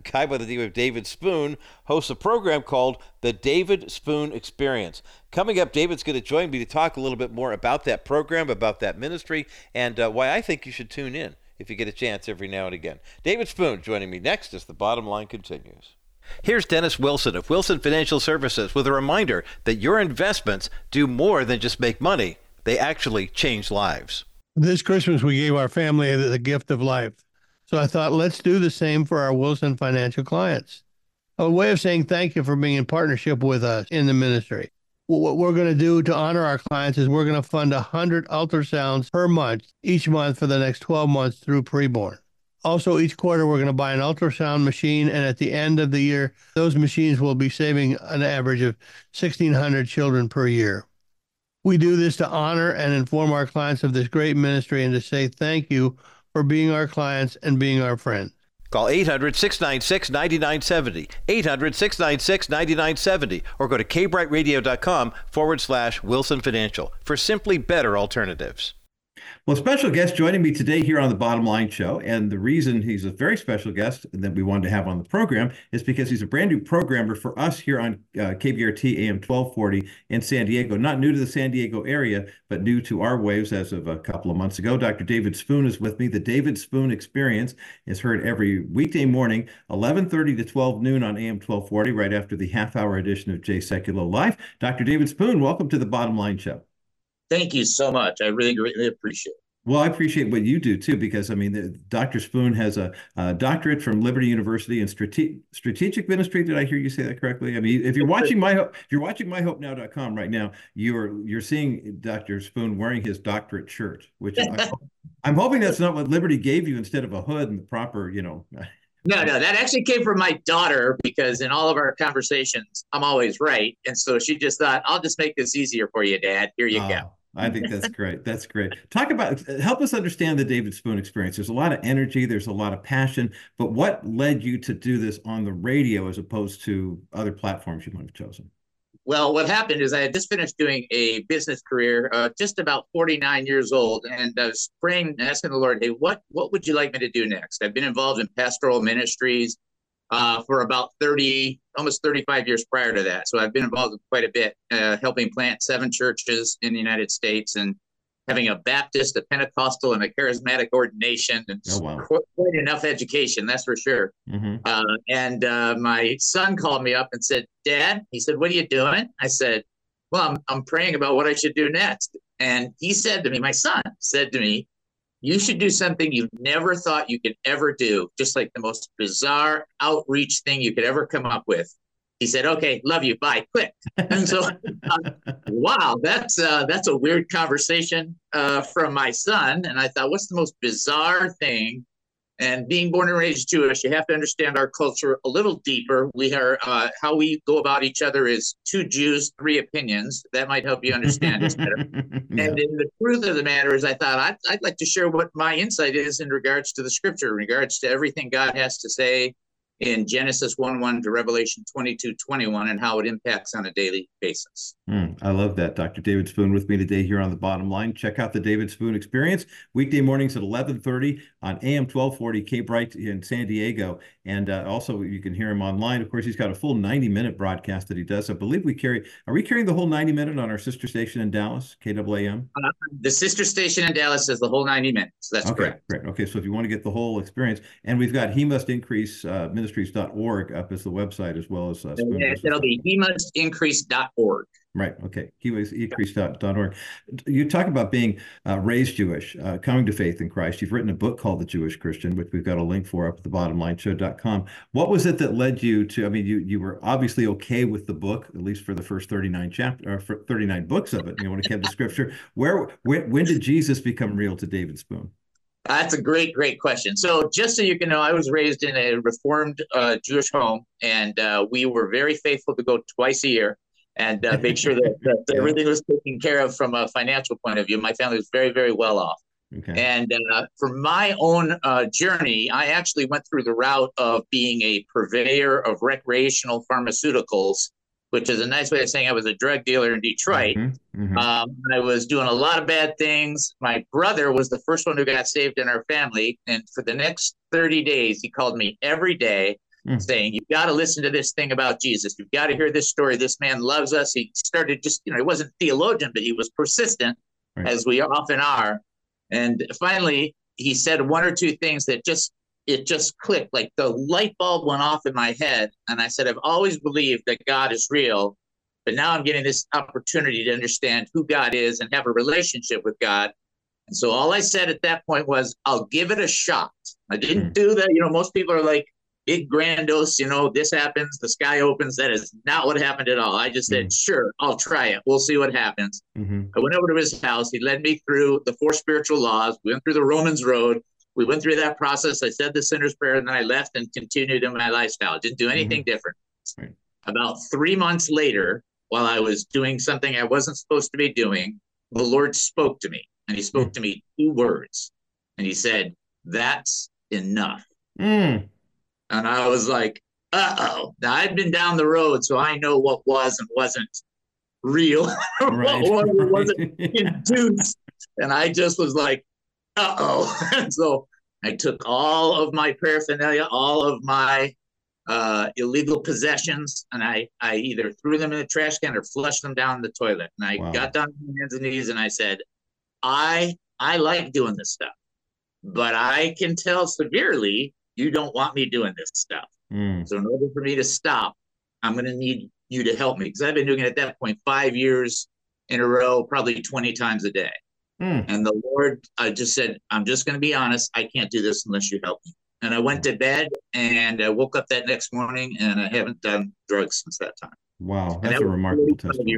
guy by the name of David Spoon hosts a program called The David Spoon Experience. Coming up, David's going to join me to talk a little bit more about that program, about that ministry, and uh, why I think you should tune in if you get a chance every now and again. David Spoon joining me next as the bottom line continues. Here's Dennis Wilson of Wilson Financial Services with a reminder that your investments do more than just make money, they actually change lives. This Christmas, we gave our family the gift of life. So I thought, let's do the same for our Wilson Financial clients. A way of saying thank you for being in partnership with us in the ministry. What we're going to do to honor our clients is we're going to fund 100 ultrasounds per month each month for the next 12 months through preborn. Also, each quarter, we're going to buy an ultrasound machine. And at the end of the year, those machines will be saving an average of 1,600 children per year. We do this to honor and inform our clients of this great ministry and to say thank you for being our clients and being our friends. Call 800 696 9970, 800 696 9970, or go to kbrightradio.com forward slash Wilson Financial for simply better alternatives. Well, special guest joining me today here on the Bottom Line Show. And the reason he's a very special guest that we wanted to have on the program is because he's a brand new programmer for us here on uh, KBRT AM 1240 in San Diego. Not new to the San Diego area, but new to our waves as of a couple of months ago. Dr. David Spoon is with me. The David Spoon Experience is heard every weekday morning, 1130 to 12 noon on AM 1240, right after the half hour edition of Jay Sekulow Life. Dr. David Spoon, welcome to the Bottom Line Show. Thank you so much. I really greatly appreciate it. Well, I appreciate what you do too, because I mean, the, Dr. Spoon has a, a, doctorate from Liberty University in strate- strategic ministry. Did I hear you say that correctly? I mean, if you're watching my if you're watching myhopenow.com right now, you're you're seeing Dr. Spoon wearing his doctorate shirt, which I, I'm hoping that's not what Liberty gave you instead of a hood and the proper, you know. No, no, that actually came from my daughter because in all of our conversations, I'm always right. And so she just thought, I'll just make this easier for you, Dad. Here you ah. go. I think that's great. That's great. Talk about, help us understand the David Spoon experience. There's a lot of energy, there's a lot of passion, but what led you to do this on the radio as opposed to other platforms you might have chosen? Well, what happened is I had just finished doing a business career, uh, just about 49 years old, and I was praying asking the Lord, hey, what, what would you like me to do next? I've been involved in pastoral ministries uh, for about 30, almost 35 years prior to that. So I've been involved in quite a bit, uh, helping plant seven churches in the United States and having a Baptist, a Pentecostal, and a charismatic ordination, and oh, wow. quite enough education, that's for sure. Mm-hmm. Uh, and uh, my son called me up and said, Dad, he said, What are you doing? I said, Well, I'm, I'm praying about what I should do next. And he said to me, My son said to me, you should do something you never thought you could ever do, just like the most bizarre outreach thing you could ever come up with. He said, "Okay, love you, bye, quit." And so, uh, wow, that's uh, that's a weird conversation uh, from my son. And I thought, what's the most bizarre thing and being born and raised Jewish, you have to understand our culture a little deeper. We are uh, how we go about each other is two Jews, three opinions. That might help you understand us better. yeah. And the truth of the matter is, I thought I'd, I'd like to share what my insight is in regards to the Scripture, in regards to everything God has to say in Genesis 1 1 to Revelation 22 21 and how it impacts on a daily basis. Mm, I love that. Dr. David Spoon with me today here on the bottom line. Check out the David Spoon Experience weekday mornings at 1130 on AM 1240 K Bright in San Diego. And uh, also you can hear him online. Of course, he's got a full 90 minute broadcast that he does. I believe we carry, are we carrying the whole 90 minute on our sister station in Dallas, KAAM? Uh, the sister station in Dallas is the whole 90 minutes. That's okay, correct. Great. Okay. So if you want to get the whole experience, and we've got He Must Increase uh, ministries.org up as the website as well as uh, yeah, it'll be he must increase.org Right. Okay. HeMustIncrease.org. You talk about being uh, raised Jewish, uh, coming to faith in Christ. You've written a book called The Jewish Christian, which we've got a link for up at the bottom line bottomlineshow.com. What was it that led you to? I mean, you you were obviously okay with the book, at least for the first 39 chapter or 39 books of it. You know, when it came to scripture. Where when, when did Jesus become real to David Spoon? That's a great, great question. So, just so you can know, I was raised in a Reformed uh, Jewish home, and uh, we were very faithful to go twice a year and uh, make sure that, that everything was taken care of from a financial point of view. My family was very, very well off. Okay. And uh, for my own uh, journey, I actually went through the route of being a purveyor of recreational pharmaceuticals which is a nice way of saying I was a drug dealer in Detroit. Mm-hmm, mm-hmm. Um, I was doing a lot of bad things. My brother was the first one who got saved in our family. And for the next 30 days, he called me every day mm. saying, You've got to listen to this thing about Jesus. You've got to hear this story. This man loves us. He started just, you know, he wasn't theologian, but he was persistent, right. as we often are. And finally, he said one or two things that just it just clicked. Like the light bulb went off in my head and i said i've always believed that god is real but now i'm getting this opportunity to understand who god is and have a relationship with god. And so all i said at that point was i'll give it a shot. I didn't mm. do that. You know most people are like big grandiose you know this happens the sky opens. That is not what happened at all. I just said mm. sure i'll try it. We'll see what happens. Mm-hmm. i went over to his house. He led me through the four spiritual laws we went through the romans road we went through that process. I said the sinner's prayer, and then I left and continued in my lifestyle. Didn't do anything mm-hmm. different. Right. About three months later, while I was doing something I wasn't supposed to be doing, the Lord spoke to me, and He spoke mm. to me two words, and He said, "That's enough." Mm. And I was like, "Uh oh!" Now I've been down the road, so I know what was and wasn't real, right. what wasn't induced, and I just was like, uh oh. so I took all of my paraphernalia, all of my uh, illegal possessions, and I, I either threw them in the trash can or flushed them down the toilet. And I wow. got down on my hands and knees and I said, I I like doing this stuff, but I can tell severely you don't want me doing this stuff. Mm. So in order for me to stop, I'm going to need you to help me because I've been doing it at that point five years in a row, probably 20 times a day. Mm. And the Lord, I just said, I'm just going to be honest. I can't do this unless you help me. And I went to bed and I woke up that next morning and I haven't done drugs since that time. Wow. That's that a remarkable testimony.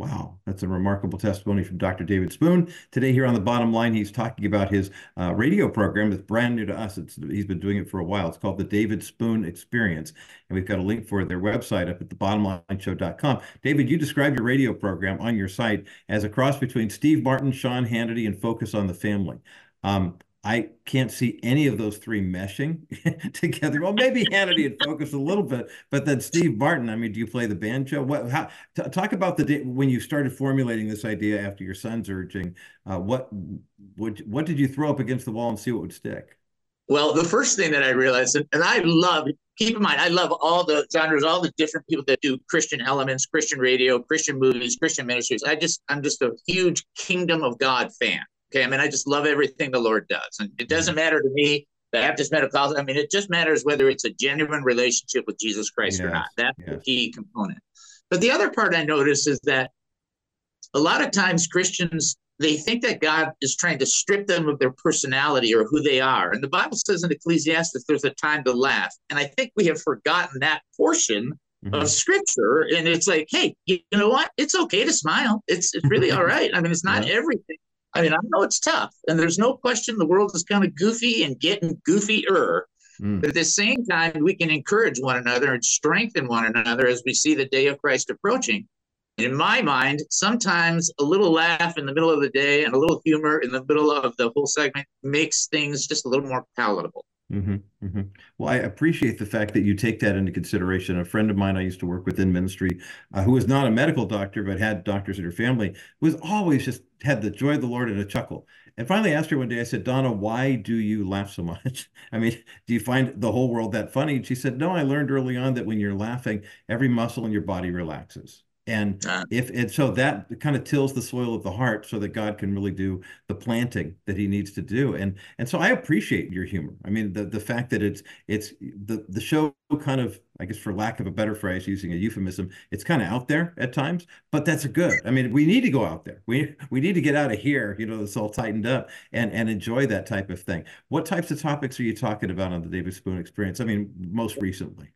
Wow, that's a remarkable testimony from Dr. David Spoon. Today, here on the bottom line, he's talking about his uh, radio program that's brand new to us. It's, he's been doing it for a while. It's called the David Spoon Experience. And we've got a link for their website up at the thebottomlineshow.com. David, you describe your radio program on your site as a cross between Steve Martin, Sean Hannity, and Focus on the Family. Um, I can't see any of those three meshing together. Well, maybe Hannity had focused a little bit, but then Steve Martin. I mean, do you play the banjo? What? How? Talk about the day when you started formulating this idea after your son's urging. Uh, what? What? What did you throw up against the wall and see what would stick? Well, the first thing that I realized, and, and I love. Keep in mind, I love all the genres, all the different people that do Christian elements, Christian radio, Christian movies, Christian ministries. I just, I'm just a huge Kingdom of God fan. Okay. I mean, I just love everything the Lord does. And it doesn't matter to me, the Baptist Medical, I mean, it just matters whether it's a genuine relationship with Jesus Christ yes, or not. That's yes. the key component. But the other part I notice is that a lot of times Christians, they think that God is trying to strip them of their personality or who they are. And the Bible says in Ecclesiastes, there's a time to laugh. And I think we have forgotten that portion Mm-hmm. of scripture and it's like hey you know what it's okay to smile it's, it's really all right i mean it's not yeah. everything I mean, I know it's tough, and there's no question the world is kind of goofy and getting goofier. Mm. But at the same time, we can encourage one another and strengthen one another as we see the day of Christ approaching. in my mind, sometimes a little laugh in the middle of the day and a little humor in the middle of the whole segment makes things just a little more palatable. Mm-hmm, mm-hmm. Well, I appreciate the fact that you take that into consideration. A friend of mine I used to work with in ministry, uh, who was not a medical doctor but had doctors in her family, was always just had the joy of the Lord and a chuckle. And finally asked her one day, I said, Donna, why do you laugh so much? I mean, do you find the whole world that funny? And she said, No, I learned early on that when you're laughing, every muscle in your body relaxes. And ah. if and so that kind of tills the soil of the heart so that God can really do the planting that he needs to do. And and so I appreciate your humor. I mean, the the fact that it's it's the the show kind of, I guess for lack of a better phrase, using a euphemism, it's kind of out there at times, but that's good. I mean, we need to go out there. We we need to get out of here, you know, it's all tightened up and and enjoy that type of thing. What types of topics are you talking about on the David Spoon experience? I mean, most recently.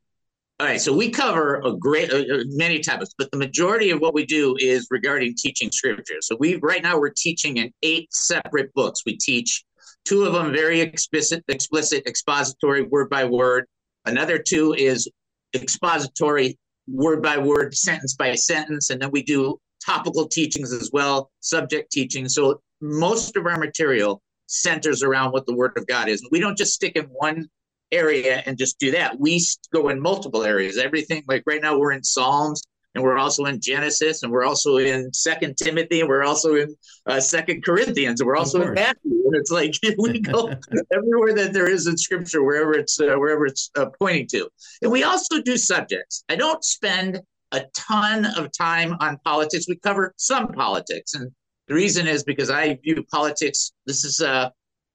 All right, so we cover a great uh, uh, many topics, but the majority of what we do is regarding teaching scripture. So we right now we're teaching in eight separate books. We teach two of them very explicit, explicit, expository, word by word. Another two is expository, word by word, sentence by sentence, and then we do topical teachings as well, subject teaching. So most of our material centers around what the Word of God is. We don't just stick in one area and just do that. We go in multiple areas. Everything like right now we're in Psalms. and we're also in Genesis, and we're also in Second Timothy, and we're also in uh, Second Corinthians, and we're also in Matthew. And it's like we go everywhere that there is in Scripture, wherever it's uh, wherever it's uh, pointing to. And we also do subjects. I don't spend a ton of time on politics. We cover some politics, and the reason is because I view politics. This is a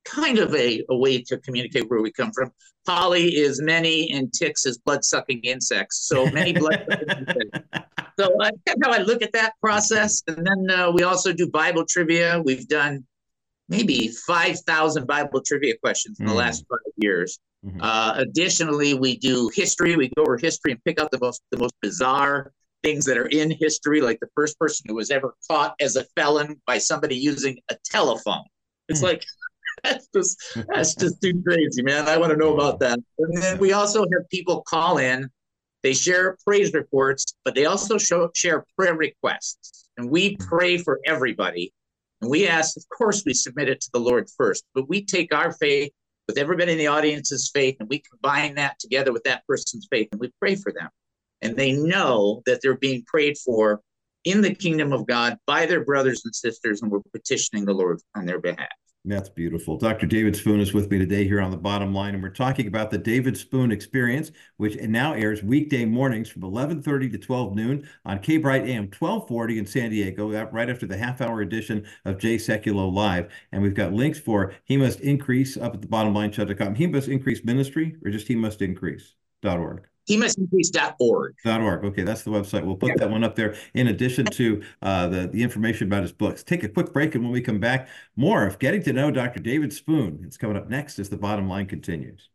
kind of a, a way to communicate where we come from. Polly is many, and ticks is blood sucking insects. So many blood. so uh, that's how I look at that process. And then uh, we also do Bible trivia. We've done maybe 5,000 Bible trivia questions in the mm. last five years. Mm-hmm. Uh, additionally, we do history. We go over history and pick out the most the most bizarre things that are in history, like the first person who was ever caught as a felon by somebody using a telephone. It's mm. like that's just that's just too crazy, man. I want to know about that. And then we also have people call in. They share praise reports, but they also show, share prayer requests, and we hmm. pray for everybody. And we ask, of course, we submit it to the Lord first, but we take our faith with everybody in the audience's faith, and we combine that together with that person's faith, and we pray for them. And they know that they're being prayed for in the kingdom of God by their brothers and sisters, and we're petitioning the Lord on their behalf. That's beautiful. Dr. David Spoon is with me today here on the bottom line, and we're talking about the David Spoon Experience, which now airs weekday mornings from 11:30 to 12 noon on K Bright AM 1240 in San Diego, right after the half-hour edition of Jay Sekulow Live. And we've got links for He Must Increase up at the bottom line bottomlineshow.com. He Must Increase Ministry, or just He Must Increase.org hemustincrease.org. .org. Okay, that's the website. We'll put yeah. that one up there in addition to uh, the, the information about his books. Take a quick break, and when we come back, more of getting to know Dr. David Spoon. It's coming up next as the bottom line continues.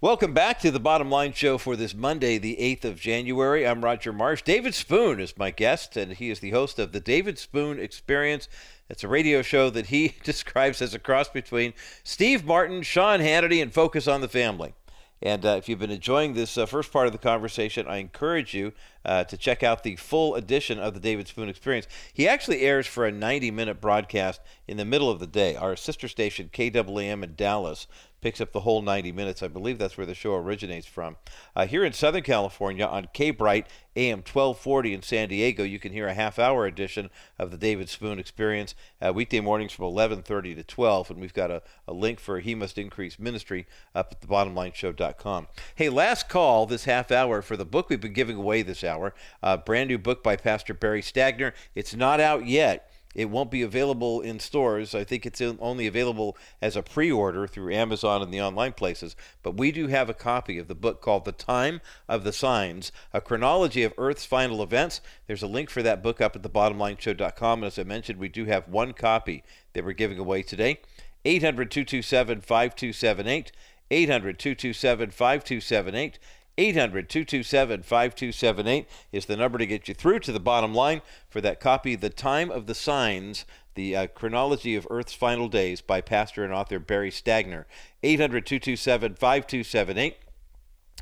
Welcome back to the Bottom Line Show for this Monday, the 8th of January. I'm Roger Marsh. David Spoon is my guest, and he is the host of the David Spoon Experience. It's a radio show that he describes as a cross between Steve Martin, Sean Hannity, and Focus on the Family. And uh, if you've been enjoying this uh, first part of the conversation, I encourage you uh, to check out the full edition of the David Spoon Experience. He actually airs for a 90 minute broadcast in the middle of the day. Our sister station, KAAM in Dallas, picks up the whole 90 minutes. I believe that's where the show originates from. Uh, here in Southern California on K Bright AM 1240 in San Diego, you can hear a half hour edition of the David Spoon Experience uh, weekday mornings from 11:30 to 12, and we've got a, a link for He Must Increase Ministry up at thebottomlineshow.com. Hey, last call this half hour for the book we've been giving away this hour, uh, brand new book by Pastor Barry Stagner. It's not out yet. It won't be available in stores. I think it's only available as a pre order through Amazon and the online places. But we do have a copy of the book called The Time of the Signs A Chronology of Earth's Final Events. There's a link for that book up at thebottomlineshow.com. And as I mentioned, we do have one copy that we're giving away today. 800 227 5278. 800 227 5278. 800 227 5278 is the number to get you through to the bottom line for that copy, The Time of the Signs, the uh, Chronology of Earth's Final Days by pastor and author Barry Stagner. 800 227 5278.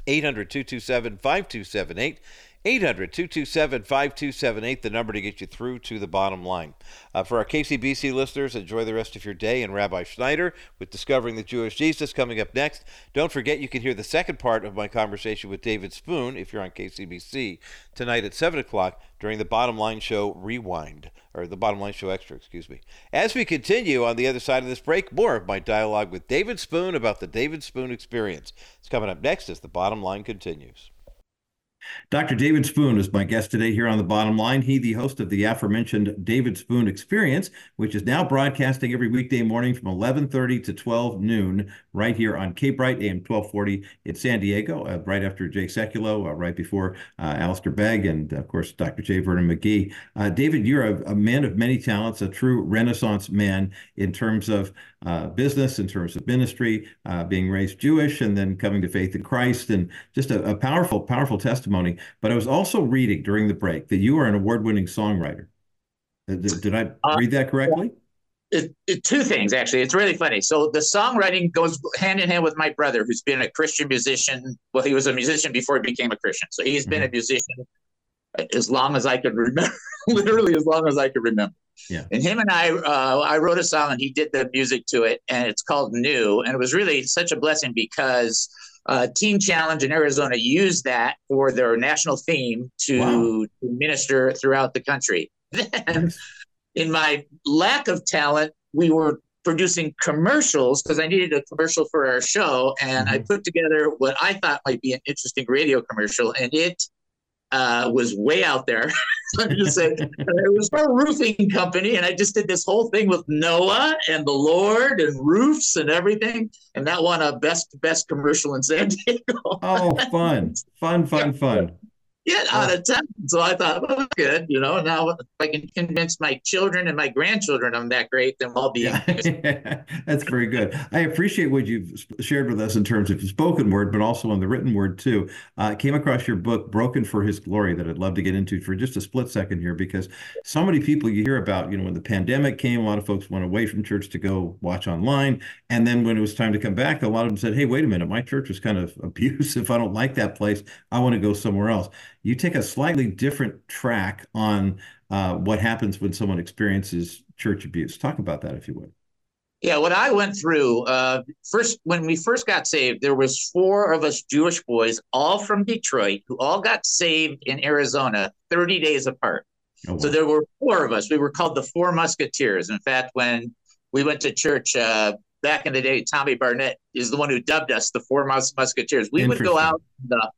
800 227 5278. 800 227 5278, the number to get you through to the bottom line. Uh, for our KCBC listeners, enjoy the rest of your day. And Rabbi Schneider with Discovering the Jewish Jesus coming up next. Don't forget, you can hear the second part of my conversation with David Spoon if you're on KCBC tonight at 7 o'clock during the Bottom Line Show Rewind, or the Bottom Line Show Extra, excuse me. As we continue on the other side of this break, more of my dialogue with David Spoon about the David Spoon experience. It's coming up next as the Bottom Line continues. Dr. David Spoon is my guest today here on the bottom line. He, the host of the aforementioned David Spoon Experience, which is now broadcasting every weekday morning from 11:30 to 12 noon, right here on K Bright AM 1240 in San Diego, uh, right after Jay Sekulow, uh, right before uh, Alistair Begg, and of course Dr. J. Vernon McGee. Uh, David, you're a, a, man of many talents, a true Renaissance man in terms of uh, business, in terms of ministry, uh, being raised Jewish, and then coming to faith in Christ, and just a, a powerful, powerful testimony. But I was also reading during the break that you are an award-winning songwriter. Did, did I read that correctly? it, it, two things actually. It's really funny. So the songwriting goes hand in hand with my brother, who's been a Christian musician. Well, he was a musician before he became a Christian, so he's mm-hmm. been a mm-hmm. musician as long as I could remember, literally as long as I could remember. Yeah. And him and I, uh, I wrote a song and he did the music to it, and it's called New, and it was really such a blessing because uh, Teen Challenge in Arizona used that for their national theme to, wow. to minister throughout the country. Then, in my lack of talent, we were producing commercials because I needed a commercial for our show, and mm-hmm. I put together what I thought might be an interesting radio commercial, and it uh, was way out there. Let me just say, it was for a roofing company, and I just did this whole thing with Noah and the Lord and roofs and everything, and that won a best best commercial in San Diego. oh, fun, fun, fun, fun get out of town. So I thought, well, good, you know. Now, if I can convince my children and my grandchildren I'm that great, then I'll be. Yeah. That's very good. I appreciate what you've shared with us in terms of spoken word, but also on the written word too. Uh, I came across your book, "Broken for His Glory," that I'd love to get into for just a split second here, because so many people you hear about, you know, when the pandemic came, a lot of folks went away from church to go watch online, and then when it was time to come back, a lot of them said, "Hey, wait a minute, my church was kind of abusive. I don't like that place. I want to go somewhere else." You take a slightly different track on uh, what happens when someone experiences church abuse. Talk about that, if you would. Yeah, what I went through uh, first when we first got saved, there was four of us Jewish boys, all from Detroit, who all got saved in Arizona, thirty days apart. Oh, wow. So there were four of us. We were called the Four Musketeers. In fact, when we went to church uh, back in the day, Tommy Barnett is the one who dubbed us the Four Mus- Musketeers. We would go out the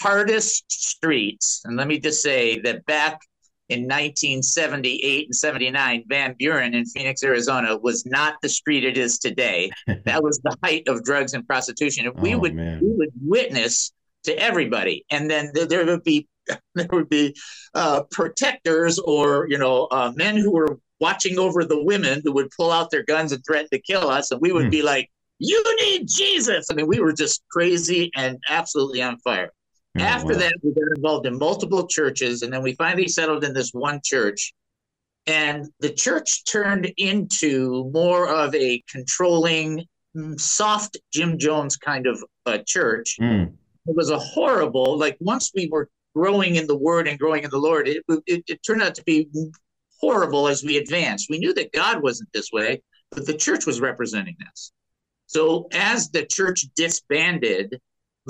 hardest streets. And let me just say that back in 1978 and 79, Van Buren in Phoenix, Arizona was not the street it is today. that was the height of drugs and prostitution. And we oh, would man. we would witness to everybody. And then there, there would be there would be uh, protectors or you know uh, men who were watching over the women who would pull out their guns and threaten to kill us, and we would hmm. be like, "You need Jesus!" I mean, we were just crazy and absolutely on fire. Oh, After wow. that, we got involved in multiple churches, and then we finally settled in this one church. And the church turned into more of a controlling, mm, soft Jim Jones kind of a church. Mm. It was a horrible, like once we were growing in the word and growing in the Lord, it, it, it turned out to be horrible as we advanced. We knew that God wasn't this way, but the church was representing this. So as the church disbanded,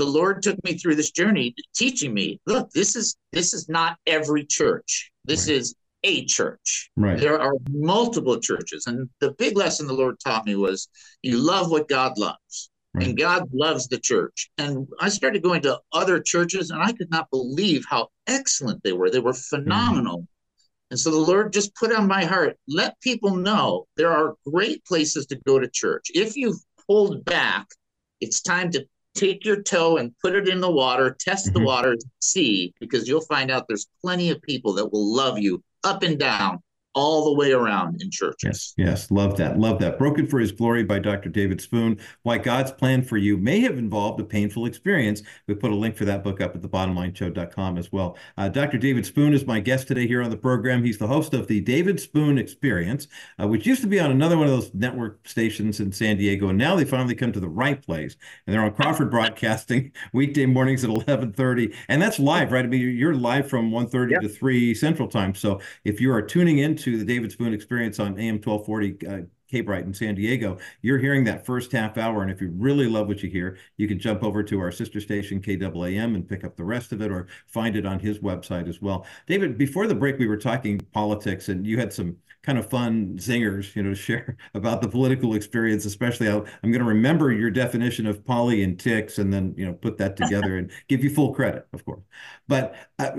the Lord took me through this journey, teaching me, look, this is this is not every church. This right. is a church. Right. There are multiple churches. And the big lesson the Lord taught me was you love what God loves. Right. And God loves the church. And I started going to other churches and I could not believe how excellent they were. They were phenomenal. Mm-hmm. And so the Lord just put on my heart, let people know there are great places to go to church. If you hold back, it's time to take your toe and put it in the water, test mm-hmm. the water, see, because you'll find out there's plenty of people that will love you up and down all the way around in churches. Yes, yes, love that, love that. Broken for His Glory by Dr. David Spoon. Why God's plan for you may have involved a painful experience. We put a link for that book up at thebottomlineshow.com as well. Uh, Dr. David Spoon is my guest today here on the program. He's the host of the David Spoon Experience, uh, which used to be on another one of those network stations in San Diego, and now they finally come to the right place, and they're on Crawford Broadcasting weekday mornings at 11:30, and that's live, right? I mean, you're live from 1:30 yep. to 3 Central Time. So if you are tuning in to the David Spoon Experience on AM 1240 uh, K Bright in San Diego, you're hearing that first half hour. And if you really love what you hear, you can jump over to our sister station, KAAM, and pick up the rest of it or find it on his website as well. David, before the break, we were talking politics, and you had some kind of fun zingers, you know, to share about the political experience. Especially, i am going to remember your definition of poly and ticks, and then you know put that together and give you full credit, of course. But uh,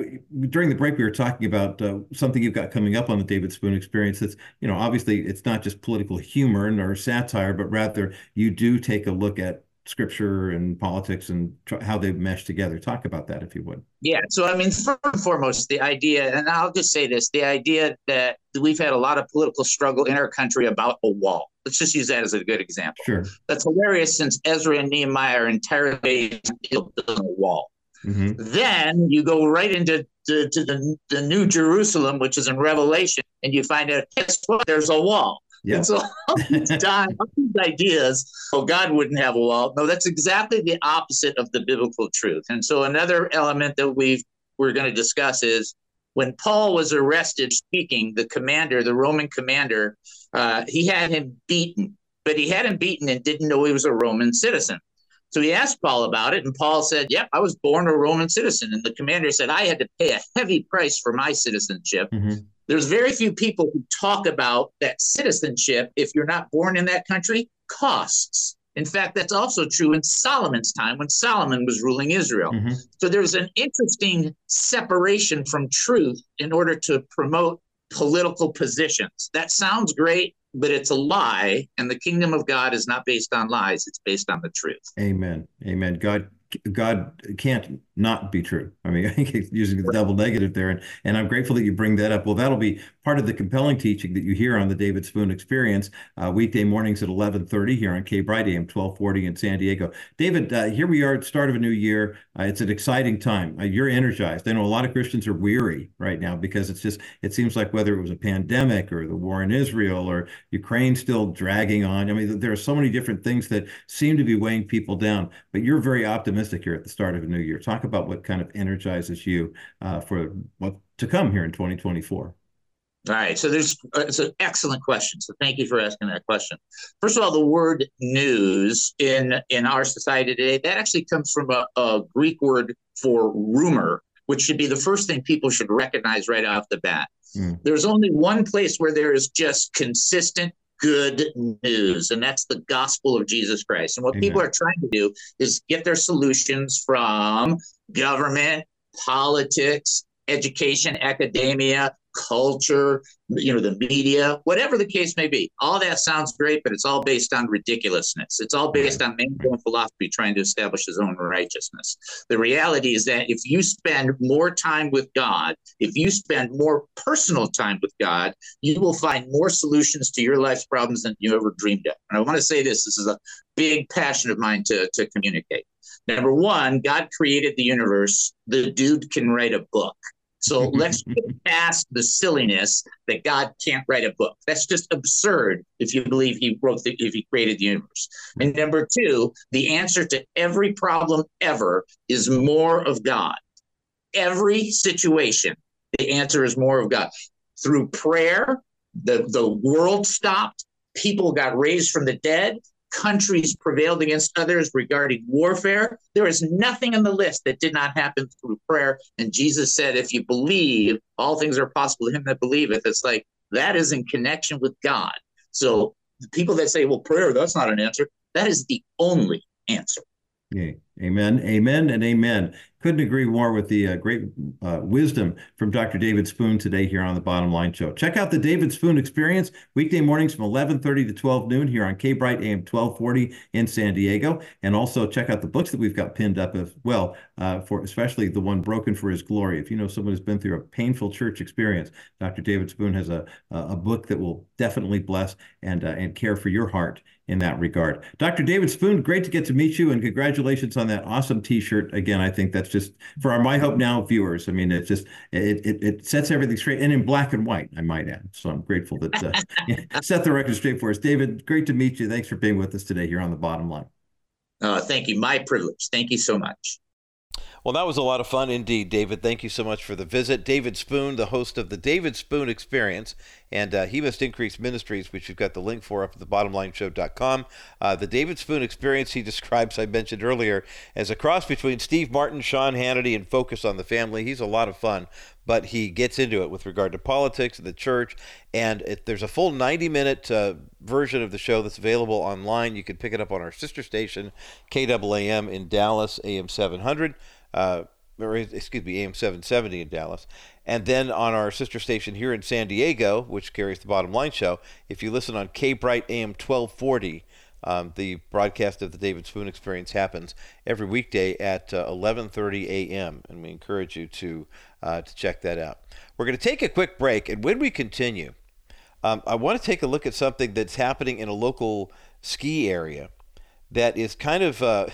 during the break, we were talking about uh, something you've got coming up on the David Spoon Experience. That's you know, obviously, it's not just political humor nor satire, but rather you do take a look at scripture and politics and tr- how they mesh together. Talk about that if you would. Yeah. So, I mean, first and foremost, the idea, and I'll just say this the idea that we've had a lot of political struggle in our country about a wall. Let's just use that as a good example. Sure. That's hilarious since Ezra and Nehemiah are entirely building a wall. Mm-hmm. Then you go right into to, to the, the New Jerusalem, which is in Revelation, and you find out, guess what? There's a wall. Yeah. And so all these, these ideas, oh, God wouldn't have a wall. No, that's exactly the opposite of the biblical truth. And so another element that we we're going to discuss is when Paul was arrested speaking, the commander, the Roman commander, uh, he had him beaten, but he had him beaten and didn't know he was a Roman citizen. So he asked Paul about it, and Paul said, Yep, I was born a Roman citizen. And the commander said, I had to pay a heavy price for my citizenship. Mm-hmm. There's very few people who talk about that citizenship, if you're not born in that country, costs. In fact, that's also true in Solomon's time when Solomon was ruling Israel. Mm-hmm. So there's an interesting separation from truth in order to promote political positions. That sounds great, but it's a lie. And the kingdom of God is not based on lies, it's based on the truth. Amen. Amen. God God can't not be true. I mean, I think using the double negative there, and and I'm grateful that you bring that up. Well, that'll be part of the compelling teaching that you hear on the David Spoon Experience uh, weekday mornings at 11:30 here on K Bright AM 1240 in San Diego. David, uh, here we are at the start of a new year. Uh, it's an exciting time. Uh, you're energized. I know a lot of Christians are weary right now because it's just it seems like whether it was a pandemic or the war in Israel or Ukraine still dragging on. I mean, there are so many different things that seem to be weighing people down. But you're very optimistic here at the start of a new year. Talk about what kind of energizes you uh, for what to come here in 2024. All right, so there's uh, it's an excellent question. So thank you for asking that question. First of all, the word news in in our society today that actually comes from a, a Greek word for rumor, which should be the first thing people should recognize right off the bat. Mm. There's only one place where there is just consistent good news, and that's the gospel of Jesus Christ. And what Amen. people are trying to do is get their solutions from government, politics, education, academia, culture, you know, the media, whatever the case may be. All that sounds great, but it's all based on ridiculousness. It's all based on man's philosophy trying to establish his own righteousness. The reality is that if you spend more time with God, if you spend more personal time with God, you will find more solutions to your life's problems than you ever dreamed of. And I want to say this this is a big passion of mine to, to communicate. Number one, God created the universe. The dude can write a book. So let's get past the silliness that God can't write a book. That's just absurd if you believe he wrote the, if he created the universe. And number two, the answer to every problem ever is more of God. Every situation, the answer is more of God. Through prayer, the, the world stopped, people got raised from the dead, countries prevailed against others regarding warfare. There is nothing in the list that did not happen through prayer. And Jesus said, if you believe, all things are possible to him that believeth. It's like that is in connection with God. So the people that say, well, prayer, that's not an answer, that is the only answer. Yeah. Amen. Amen and amen. Couldn't agree more with the uh, great uh, wisdom from Dr. David Spoon today here on the Bottom Line Show. Check out the David Spoon Experience weekday mornings from 11:30 to 12 noon here on K Bright AM 1240 in San Diego, and also check out the books that we've got pinned up as well, uh, for especially the one Broken for His Glory. If you know someone who's been through a painful church experience, Dr. David Spoon has a a book that will definitely bless and uh, and care for your heart in that regard. Dr. David Spoon, great to get to meet you, and congratulations on that awesome T-shirt. Again, I think that's just for our My Hope Now viewers. I mean, it just it it, it sets everything straight and in black and white. I might add. So I'm grateful that uh, set the record straight for us. David, great to meet you. Thanks for being with us today here on the Bottom Line. Uh, thank you. My privilege. Thank you so much. Well, that was a lot of fun indeed, David. Thank you so much for the visit. David Spoon, the host of the David Spoon Experience, and uh, He Must Increase Ministries, which you've got the link for up at the thebottomlineshow.com. Uh, the David Spoon Experience, he describes, I mentioned earlier, as a cross between Steve Martin, Sean Hannity, and Focus on the Family. He's a lot of fun, but he gets into it with regard to politics the church. And it, there's a full 90 minute uh, version of the show that's available online. You can pick it up on our sister station, KAAM in Dallas, AM 700 uh, or excuse me, AM 770 in Dallas. And then on our sister station here in San Diego, which carries the Bottom Line Show, if you listen on K Bright AM 1240, um, the broadcast of the David Spoon Experience happens every weekday at uh, 11:30 a.m. and we encourage you to uh, to check that out. We're going to take a quick break, and when we continue, um, I want to take a look at something that's happening in a local ski area that is kind of uh,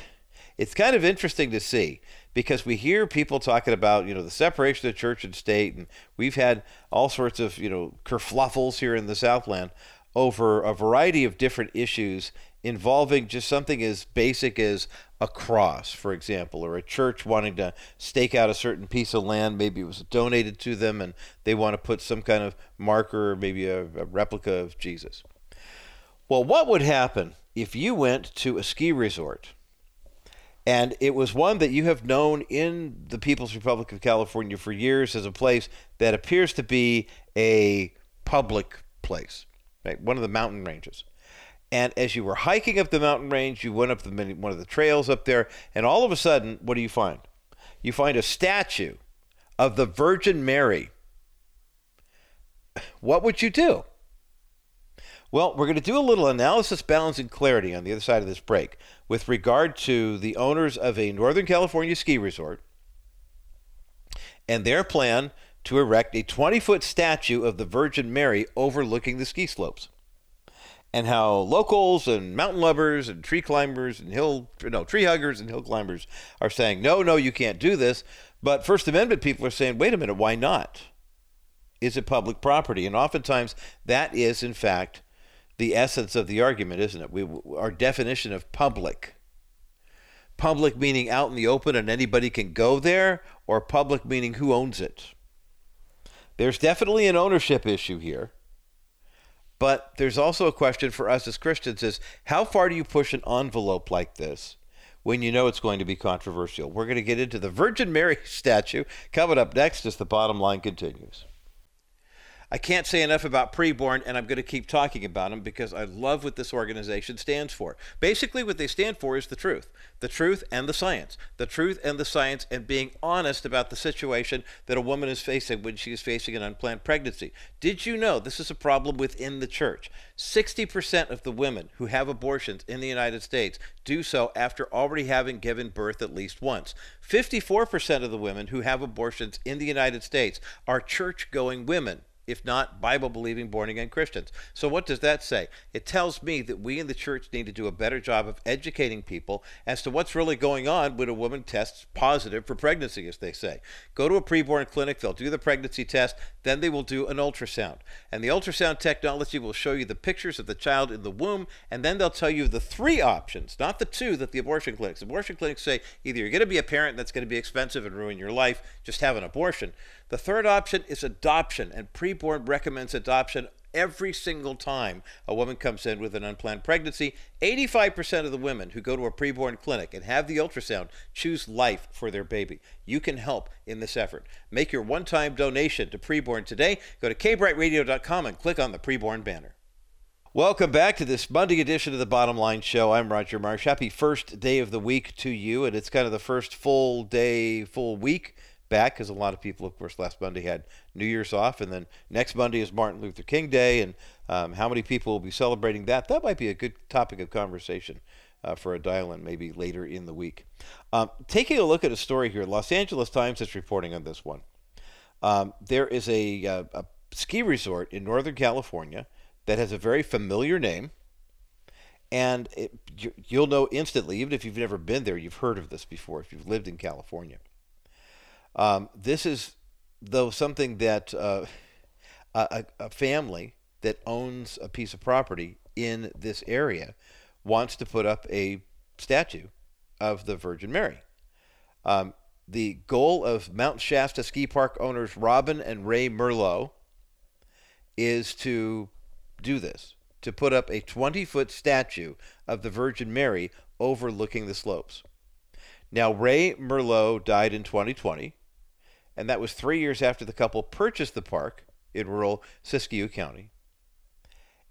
it's kind of interesting to see because we hear people talking about you know the separation of church and state, and we've had all sorts of you know kerfluffles here in the Southland over a variety of different issues involving just something as basic as a cross, for example, or a church wanting to stake out a certain piece of land. Maybe it was donated to them and they want to put some kind of marker, maybe a, a replica of Jesus. Well, what would happen if you went to a ski resort And it was one that you have known in the People's Republic of California for years as a place that appears to be a public place, right? One of the mountain ranges. And as you were hiking up the mountain range, you went up the one of the trails up there, and all of a sudden, what do you find? You find a statue of the Virgin Mary. What would you do? Well, we're going to do a little analysis, balance, and clarity on the other side of this break with regard to the owners of a Northern California ski resort and their plan to erect a 20 foot statue of the Virgin Mary overlooking the ski slopes. And how locals and mountain lovers and tree climbers and hill, no, tree huggers and hill climbers are saying, no, no, you can't do this. But First Amendment people are saying, wait a minute, why not? Is it public property? And oftentimes that is, in fact, the essence of the argument, isn't it? We, our definition of public. Public meaning out in the open and anybody can go there, or public meaning who owns it. There's definitely an ownership issue here. But there's also a question for us as Christians is how far do you push an envelope like this when you know it's going to be controversial? We're going to get into the Virgin Mary statue coming up next as the bottom line continues. I can't say enough about preborn, and I'm going to keep talking about them because I love what this organization stands for. Basically, what they stand for is the truth the truth and the science. The truth and the science, and being honest about the situation that a woman is facing when she is facing an unplanned pregnancy. Did you know this is a problem within the church? 60% of the women who have abortions in the United States do so after already having given birth at least once. 54% of the women who have abortions in the United States are church going women if not Bible believing born again Christians. So, what does that say? It tells me that we in the church need to do a better job of educating people as to what's really going on when a woman tests positive for pregnancy, as they say. Go to a preborn clinic, they'll do the pregnancy test, then they will do an ultrasound. And the ultrasound technology will show you the pictures of the child in the womb, and then they'll tell you the three options, not the two that the abortion clinics. Abortion clinics say either you're going to be a parent that's going to be expensive and ruin your life, just have an abortion the third option is adoption, and Preborn recommends adoption every single time a woman comes in with an unplanned pregnancy. 85% of the women who go to a preborn clinic and have the ultrasound choose life for their baby. You can help in this effort. Make your one time donation to Preborn today. Go to kbrightradio.com and click on the Preborn banner. Welcome back to this Monday edition of the Bottom Line Show. I'm Roger Marsh. Happy first day of the week to you, and it's kind of the first full day, full week back because a lot of people, of course, last Monday had New Year's off, and then next Monday is Martin Luther King Day, and um, how many people will be celebrating that? That might be a good topic of conversation uh, for a dial-in maybe later in the week. Um, taking a look at a story here, Los Angeles Times is reporting on this one. Um, there is a, a, uh, a ski resort in Northern California that has a very familiar name and it, you'll know instantly, even if you've never been there, you've heard of this before if you've lived in California. Um, this is, though, something that uh, a, a family that owns a piece of property in this area wants to put up a statue of the Virgin Mary. Um, the goal of Mount Shasta Ski Park owners Robin and Ray Merlo is to do this, to put up a 20 foot statue of the Virgin Mary overlooking the slopes. Now, Ray Merlo died in 2020 and that was three years after the couple purchased the park in rural Siskiyou County.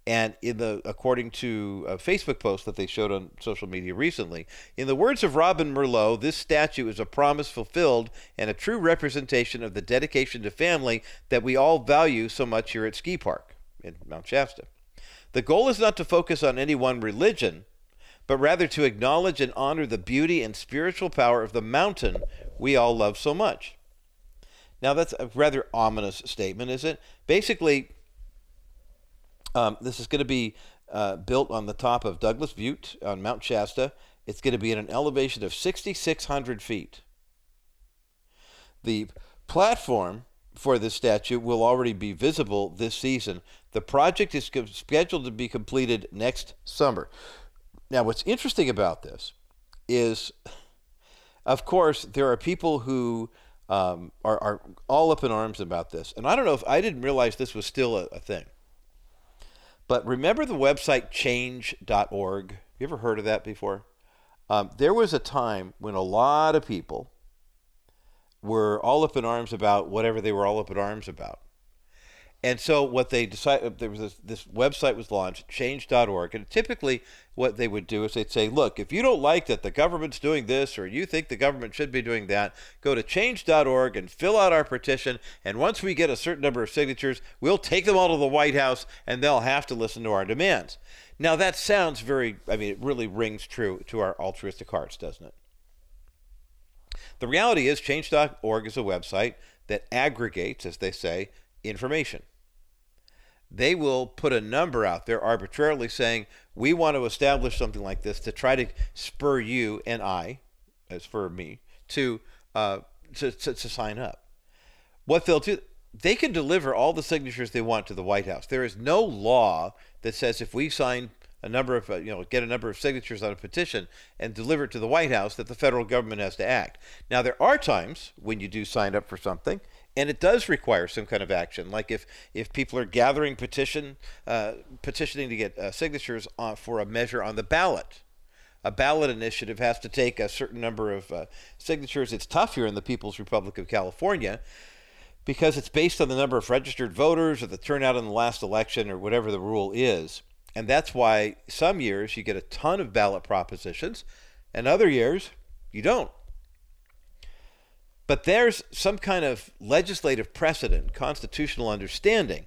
And in the, according to a Facebook post that they showed on social media recently, in the words of Robin Merlo, this statue is a promise fulfilled and a true representation of the dedication to family that we all value so much here at Ski Park in Mount Shasta. The goal is not to focus on any one religion, but rather to acknowledge and honor the beauty and spiritual power of the mountain we all love so much. Now, that's a rather ominous statement, is it? Basically, um, this is going to be uh, built on the top of Douglas Butte on Mount Shasta. It's going to be at an elevation of 6,600 feet. The platform for this statue will already be visible this season. The project is scheduled to be completed next summer. Now, what's interesting about this is, of course, there are people who um, are, are all up in arms about this. And I don't know if I didn't realize this was still a, a thing. But remember the website change.org? You ever heard of that before? Um, there was a time when a lot of people were all up in arms about whatever they were all up in arms about. And so what they decided, uh, there was this, this website was launched, change.org, and typically what they would do is they'd say, look, if you don't like that the government's doing this or you think the government should be doing that, go to change.org and fill out our petition, and once we get a certain number of signatures, we'll take them all to the White House and they'll have to listen to our demands. Now that sounds very, I mean, it really rings true to our altruistic hearts, doesn't it? The reality is, change.org is a website that aggregates, as they say, information they will put a number out there arbitrarily saying, we want to establish something like this to try to spur you and I, as for me, to, uh, to, to, to sign up. What they'll do, they can deliver all the signatures they want to the White House. There is no law that says if we sign a number of, uh, you know, get a number of signatures on a petition and deliver it to the White House that the federal government has to act. Now, there are times when you do sign up for something and it does require some kind of action. Like if if people are gathering petition uh, petitioning to get uh, signatures on, for a measure on the ballot, a ballot initiative has to take a certain number of uh, signatures. It's tough here in the People's Republic of California because it's based on the number of registered voters or the turnout in the last election or whatever the rule is. And that's why some years you get a ton of ballot propositions, and other years you don't. But there's some kind of legislative precedent, constitutional understanding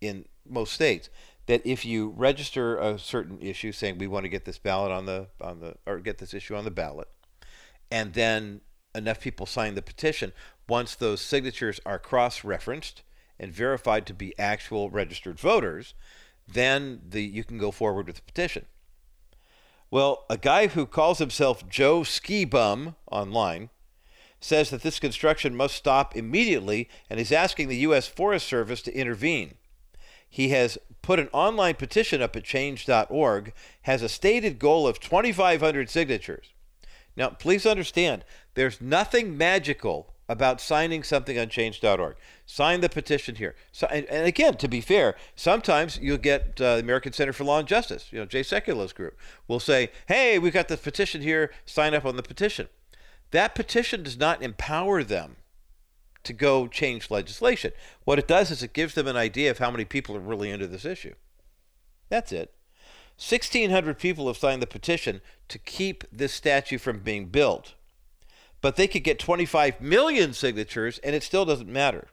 in most states that if you register a certain issue saying we want to get this ballot on the on the or get this issue on the ballot and then enough people sign the petition once those signatures are cross-referenced and verified to be actual registered voters then the you can go forward with the petition. Well a guy who calls himself Joe Ski Bum online says that this construction must stop immediately and is asking the U.S. Forest Service to intervene. He has put an online petition up at change.org, has a stated goal of 2,500 signatures. Now, please understand, there's nothing magical about signing something on change.org. Sign the petition here. So, and, and, again, to be fair, sometimes you'll get uh, the American Center for Law and Justice, you know, Jay Sekulows group, will say, hey, we've got the petition here, sign up on the petition. That petition does not empower them to go change legislation. What it does is it gives them an idea of how many people are really into this issue. That's it. 1,600 people have signed the petition to keep this statue from being built. But they could get 25 million signatures and it still doesn't matter.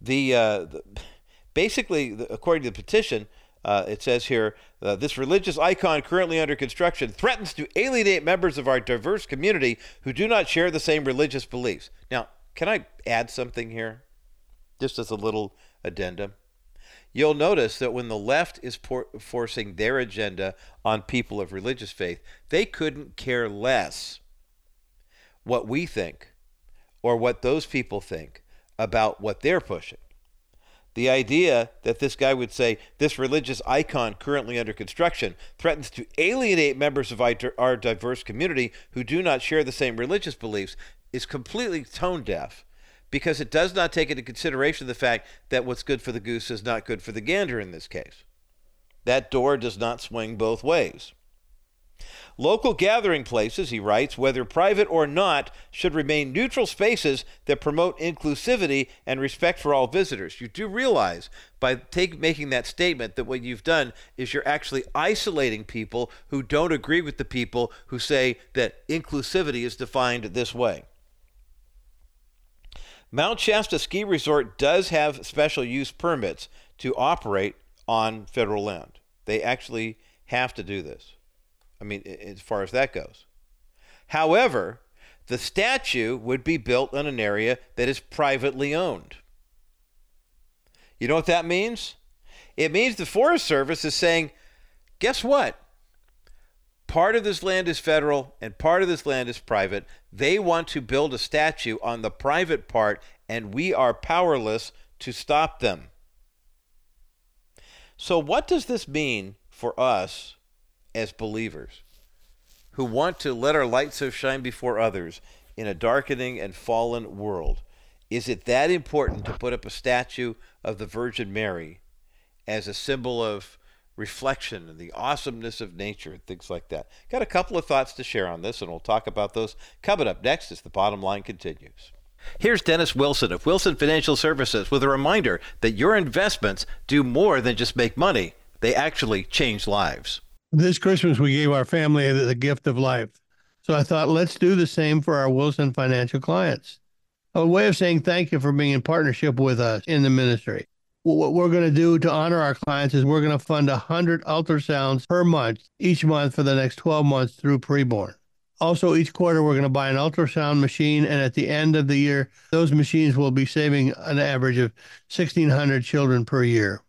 The, uh, the basically, the, according to the petition, uh, it says here uh, this religious icon currently under construction threatens to alienate members of our diverse community who do not share the same religious beliefs. Now, can I add something here? Just as a little addendum. You'll notice that when the left is por- forcing their agenda on people of religious faith, they couldn't care less what we think or what those people think about what they're pushing. The idea that this guy would say this religious icon currently under construction threatens to alienate members of our diverse community who do not share the same religious beliefs is completely tone deaf because it does not take into consideration the fact that what's good for the goose is not good for the gander in this case. That door does not swing both ways. Local gathering places, he writes, whether private or not, should remain neutral spaces that promote inclusivity and respect for all visitors. You do realize by take, making that statement that what you've done is you're actually isolating people who don't agree with the people who say that inclusivity is defined this way. Mount Shasta Ski Resort does have special use permits to operate on federal land. They actually have to do this. I mean, as far as that goes. However, the statue would be built on an area that is privately owned. You know what that means? It means the Forest Service is saying, guess what? Part of this land is federal and part of this land is private. They want to build a statue on the private part, and we are powerless to stop them. So, what does this mean for us as believers who want to let our light so shine before others in a darkening and fallen world. Is it that important to put up a statue of the Virgin Mary as a symbol of reflection and the awesomeness of nature and things like that. Got a couple of thoughts to share on this, and we'll talk about those coming up next as the bottom line continues. Here's Dennis Wilson of Wilson Financial Services with a reminder that your investments do more than just make money, they actually change lives. This Christmas, we gave our family the gift of life. So I thought, let's do the same for our Wilson Financial clients. A way of saying thank you for being in partnership with us in the ministry what we're going to do to honor our clients is we're going to fund 100 ultrasounds per month each month for the next 12 months through preborn. Also, each quarter, we're going to buy an ultrasound machine, and at the end of the year, those machines will be saving an average of 1,600 children per year.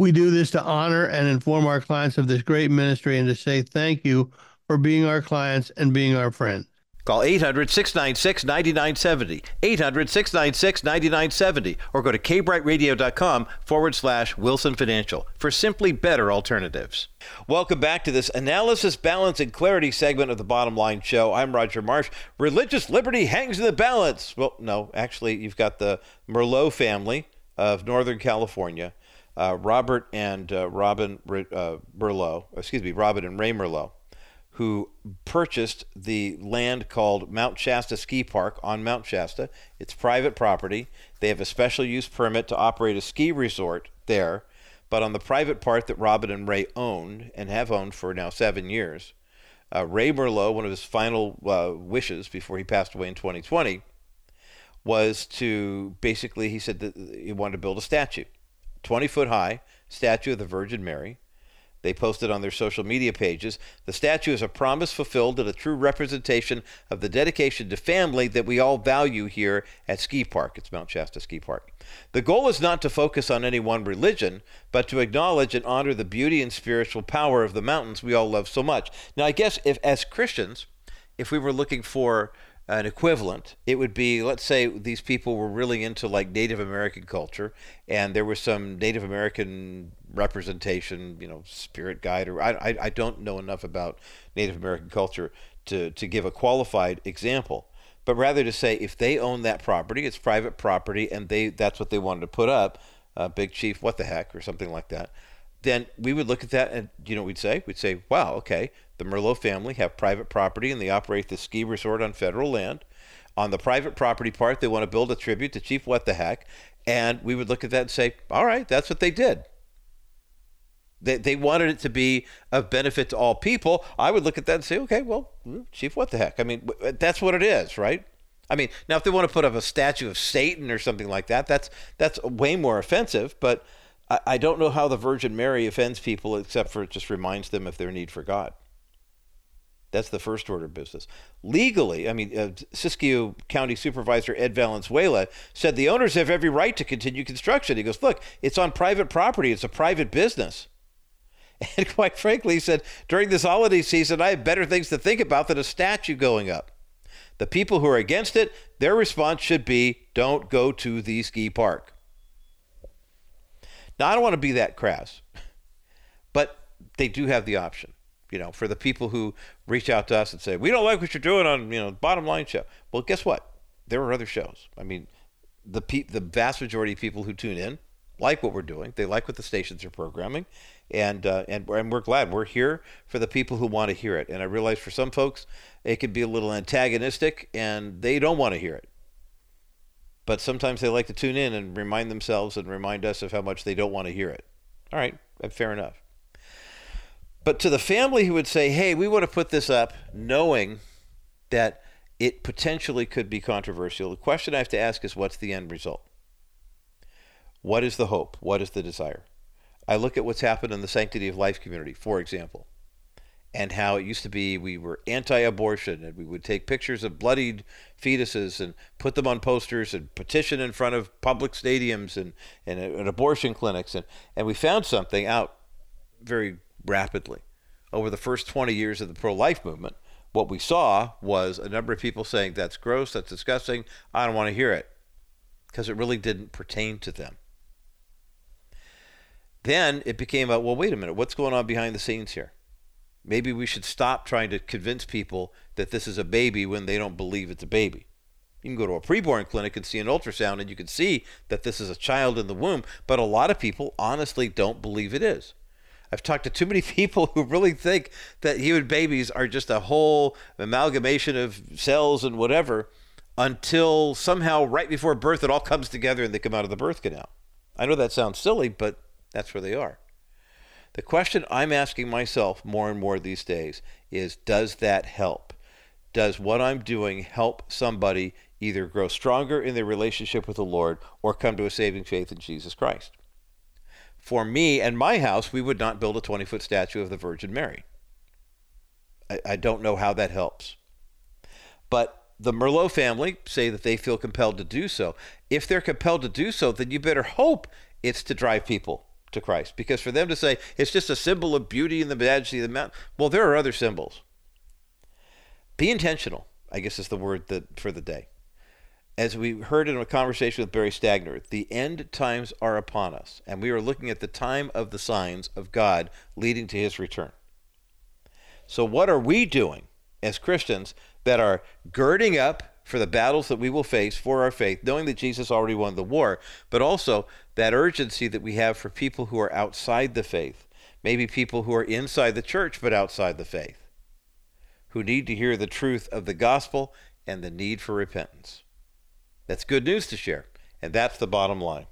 We do this to honor and inform our clients of this great ministry and to say thank you for being our clients and being our friends. Call 800 696 9970, 800 696 9970, or go to kbrightradio.com forward slash Wilson Financial for simply better alternatives. Welcome back to this analysis, balance, and clarity segment of the Bottom Line Show. I'm Roger Marsh. Religious liberty hangs in the balance. Well, no, actually, you've got the Merlo family of Northern California, uh, Robert and uh, Robin uh, Merlo, excuse me, Robin and Ray Merlo who purchased the land called Mount Shasta Ski Park on Mount Shasta. It's private property. They have a special use permit to operate a ski resort there, but on the private part that Robin and Ray own and have owned for now seven years, uh, Ray Merlo, one of his final uh, wishes before he passed away in 2020, was to basically, he said that he wanted to build a statue, 20 foot high statue of the Virgin Mary they posted on their social media pages. The statue is a promise fulfilled and a true representation of the dedication to family that we all value here at Ski Park. It's Mount Shasta Ski Park. The goal is not to focus on any one religion, but to acknowledge and honor the beauty and spiritual power of the mountains we all love so much. Now, I guess if as Christians, if we were looking for an equivalent, it would be let's say these people were really into like Native American culture, and there was some Native American representation, you know, spirit guide, or I, I, I don't know enough about Native American culture to, to give a qualified example. But rather to say if they own that property, it's private property, and they that's what they wanted to put up, uh, Big Chief, what the heck, or something like that then we would look at that and you know we'd say we'd say wow okay the merlo family have private property and they operate the ski resort on federal land on the private property part they want to build a tribute to chief what the heck and we would look at that and say all right that's what they did they, they wanted it to be of benefit to all people i would look at that and say okay well mm, chief what the heck i mean that's what it is right I mean, now if they want to put up a statue of Satan or something like that, that's that's way more offensive. But I, I don't know how the Virgin Mary offends people except for it just reminds them of their need for God. That's the first order of business. Legally, I mean, uh, Siskiyou County Supervisor Ed Valenzuela said the owners have every right to continue construction. He goes, Look, it's on private property, it's a private business. And quite frankly, he said, During this holiday season, I have better things to think about than a statue going up. The people who are against it, their response should be, Don't go to the ski park. Now, I don't want to be that crass, but they do have the option. You know, for the people who reach out to us and say, we don't like what you're doing on, you know, bottom line show. Well, guess what? There are other shows. I mean, the pe- the vast majority of people who tune in like what we're doing. They like what the stations are programming, and uh, and and we're glad we're here for the people who want to hear it. And I realize for some folks it can be a little antagonistic, and they don't want to hear it but sometimes they like to tune in and remind themselves and remind us of how much they don't want to hear it. All right, fair enough. But to the family who would say, hey, we want to put this up knowing that it potentially could be controversial, the question I have to ask is what's the end result? What is the hope? What is the desire? I look at what's happened in the Sanctity of Life community, for example and how it used to be we were anti-abortion and we would take pictures of bloodied fetuses and put them on posters and petition in front of public stadiums and, and, and abortion clinics and, and we found something out very rapidly over the first 20 years of the pro-life movement what we saw was a number of people saying that's gross that's disgusting i don't want to hear it because it really didn't pertain to them then it became about, well wait a minute what's going on behind the scenes here Maybe we should stop trying to convince people that this is a baby when they don't believe it's a baby. You can go to a preborn clinic and see an ultrasound and you can see that this is a child in the womb, but a lot of people honestly don't believe it is. I've talked to too many people who really think that human babies are just a whole amalgamation of cells and whatever until somehow right before birth it all comes together and they come out of the birth canal. I know that sounds silly, but that's where they are. The question I'm asking myself more and more these days is does that help? Does what I'm doing help somebody either grow stronger in their relationship with the Lord or come to a saving faith in Jesus Christ? For me and my house, we would not build a 20 foot statue of the Virgin Mary. I, I don't know how that helps. But the Merlo family say that they feel compelled to do so. If they're compelled to do so, then you better hope it's to drive people to Christ. Because for them to say it's just a symbol of beauty and the majesty of the mountain, well, there are other symbols. Be intentional, I guess is the word that, for the day. As we heard in a conversation with Barry Stagner, the end times are upon us, and we are looking at the time of the signs of God leading to his return. So, what are we doing as Christians that are girding up for the battles that we will face for our faith, knowing that Jesus already won the war, but also that urgency that we have for people who are outside the faith, maybe people who are inside the church but outside the faith, who need to hear the truth of the gospel and the need for repentance. That's good news to share, and that's the bottom line.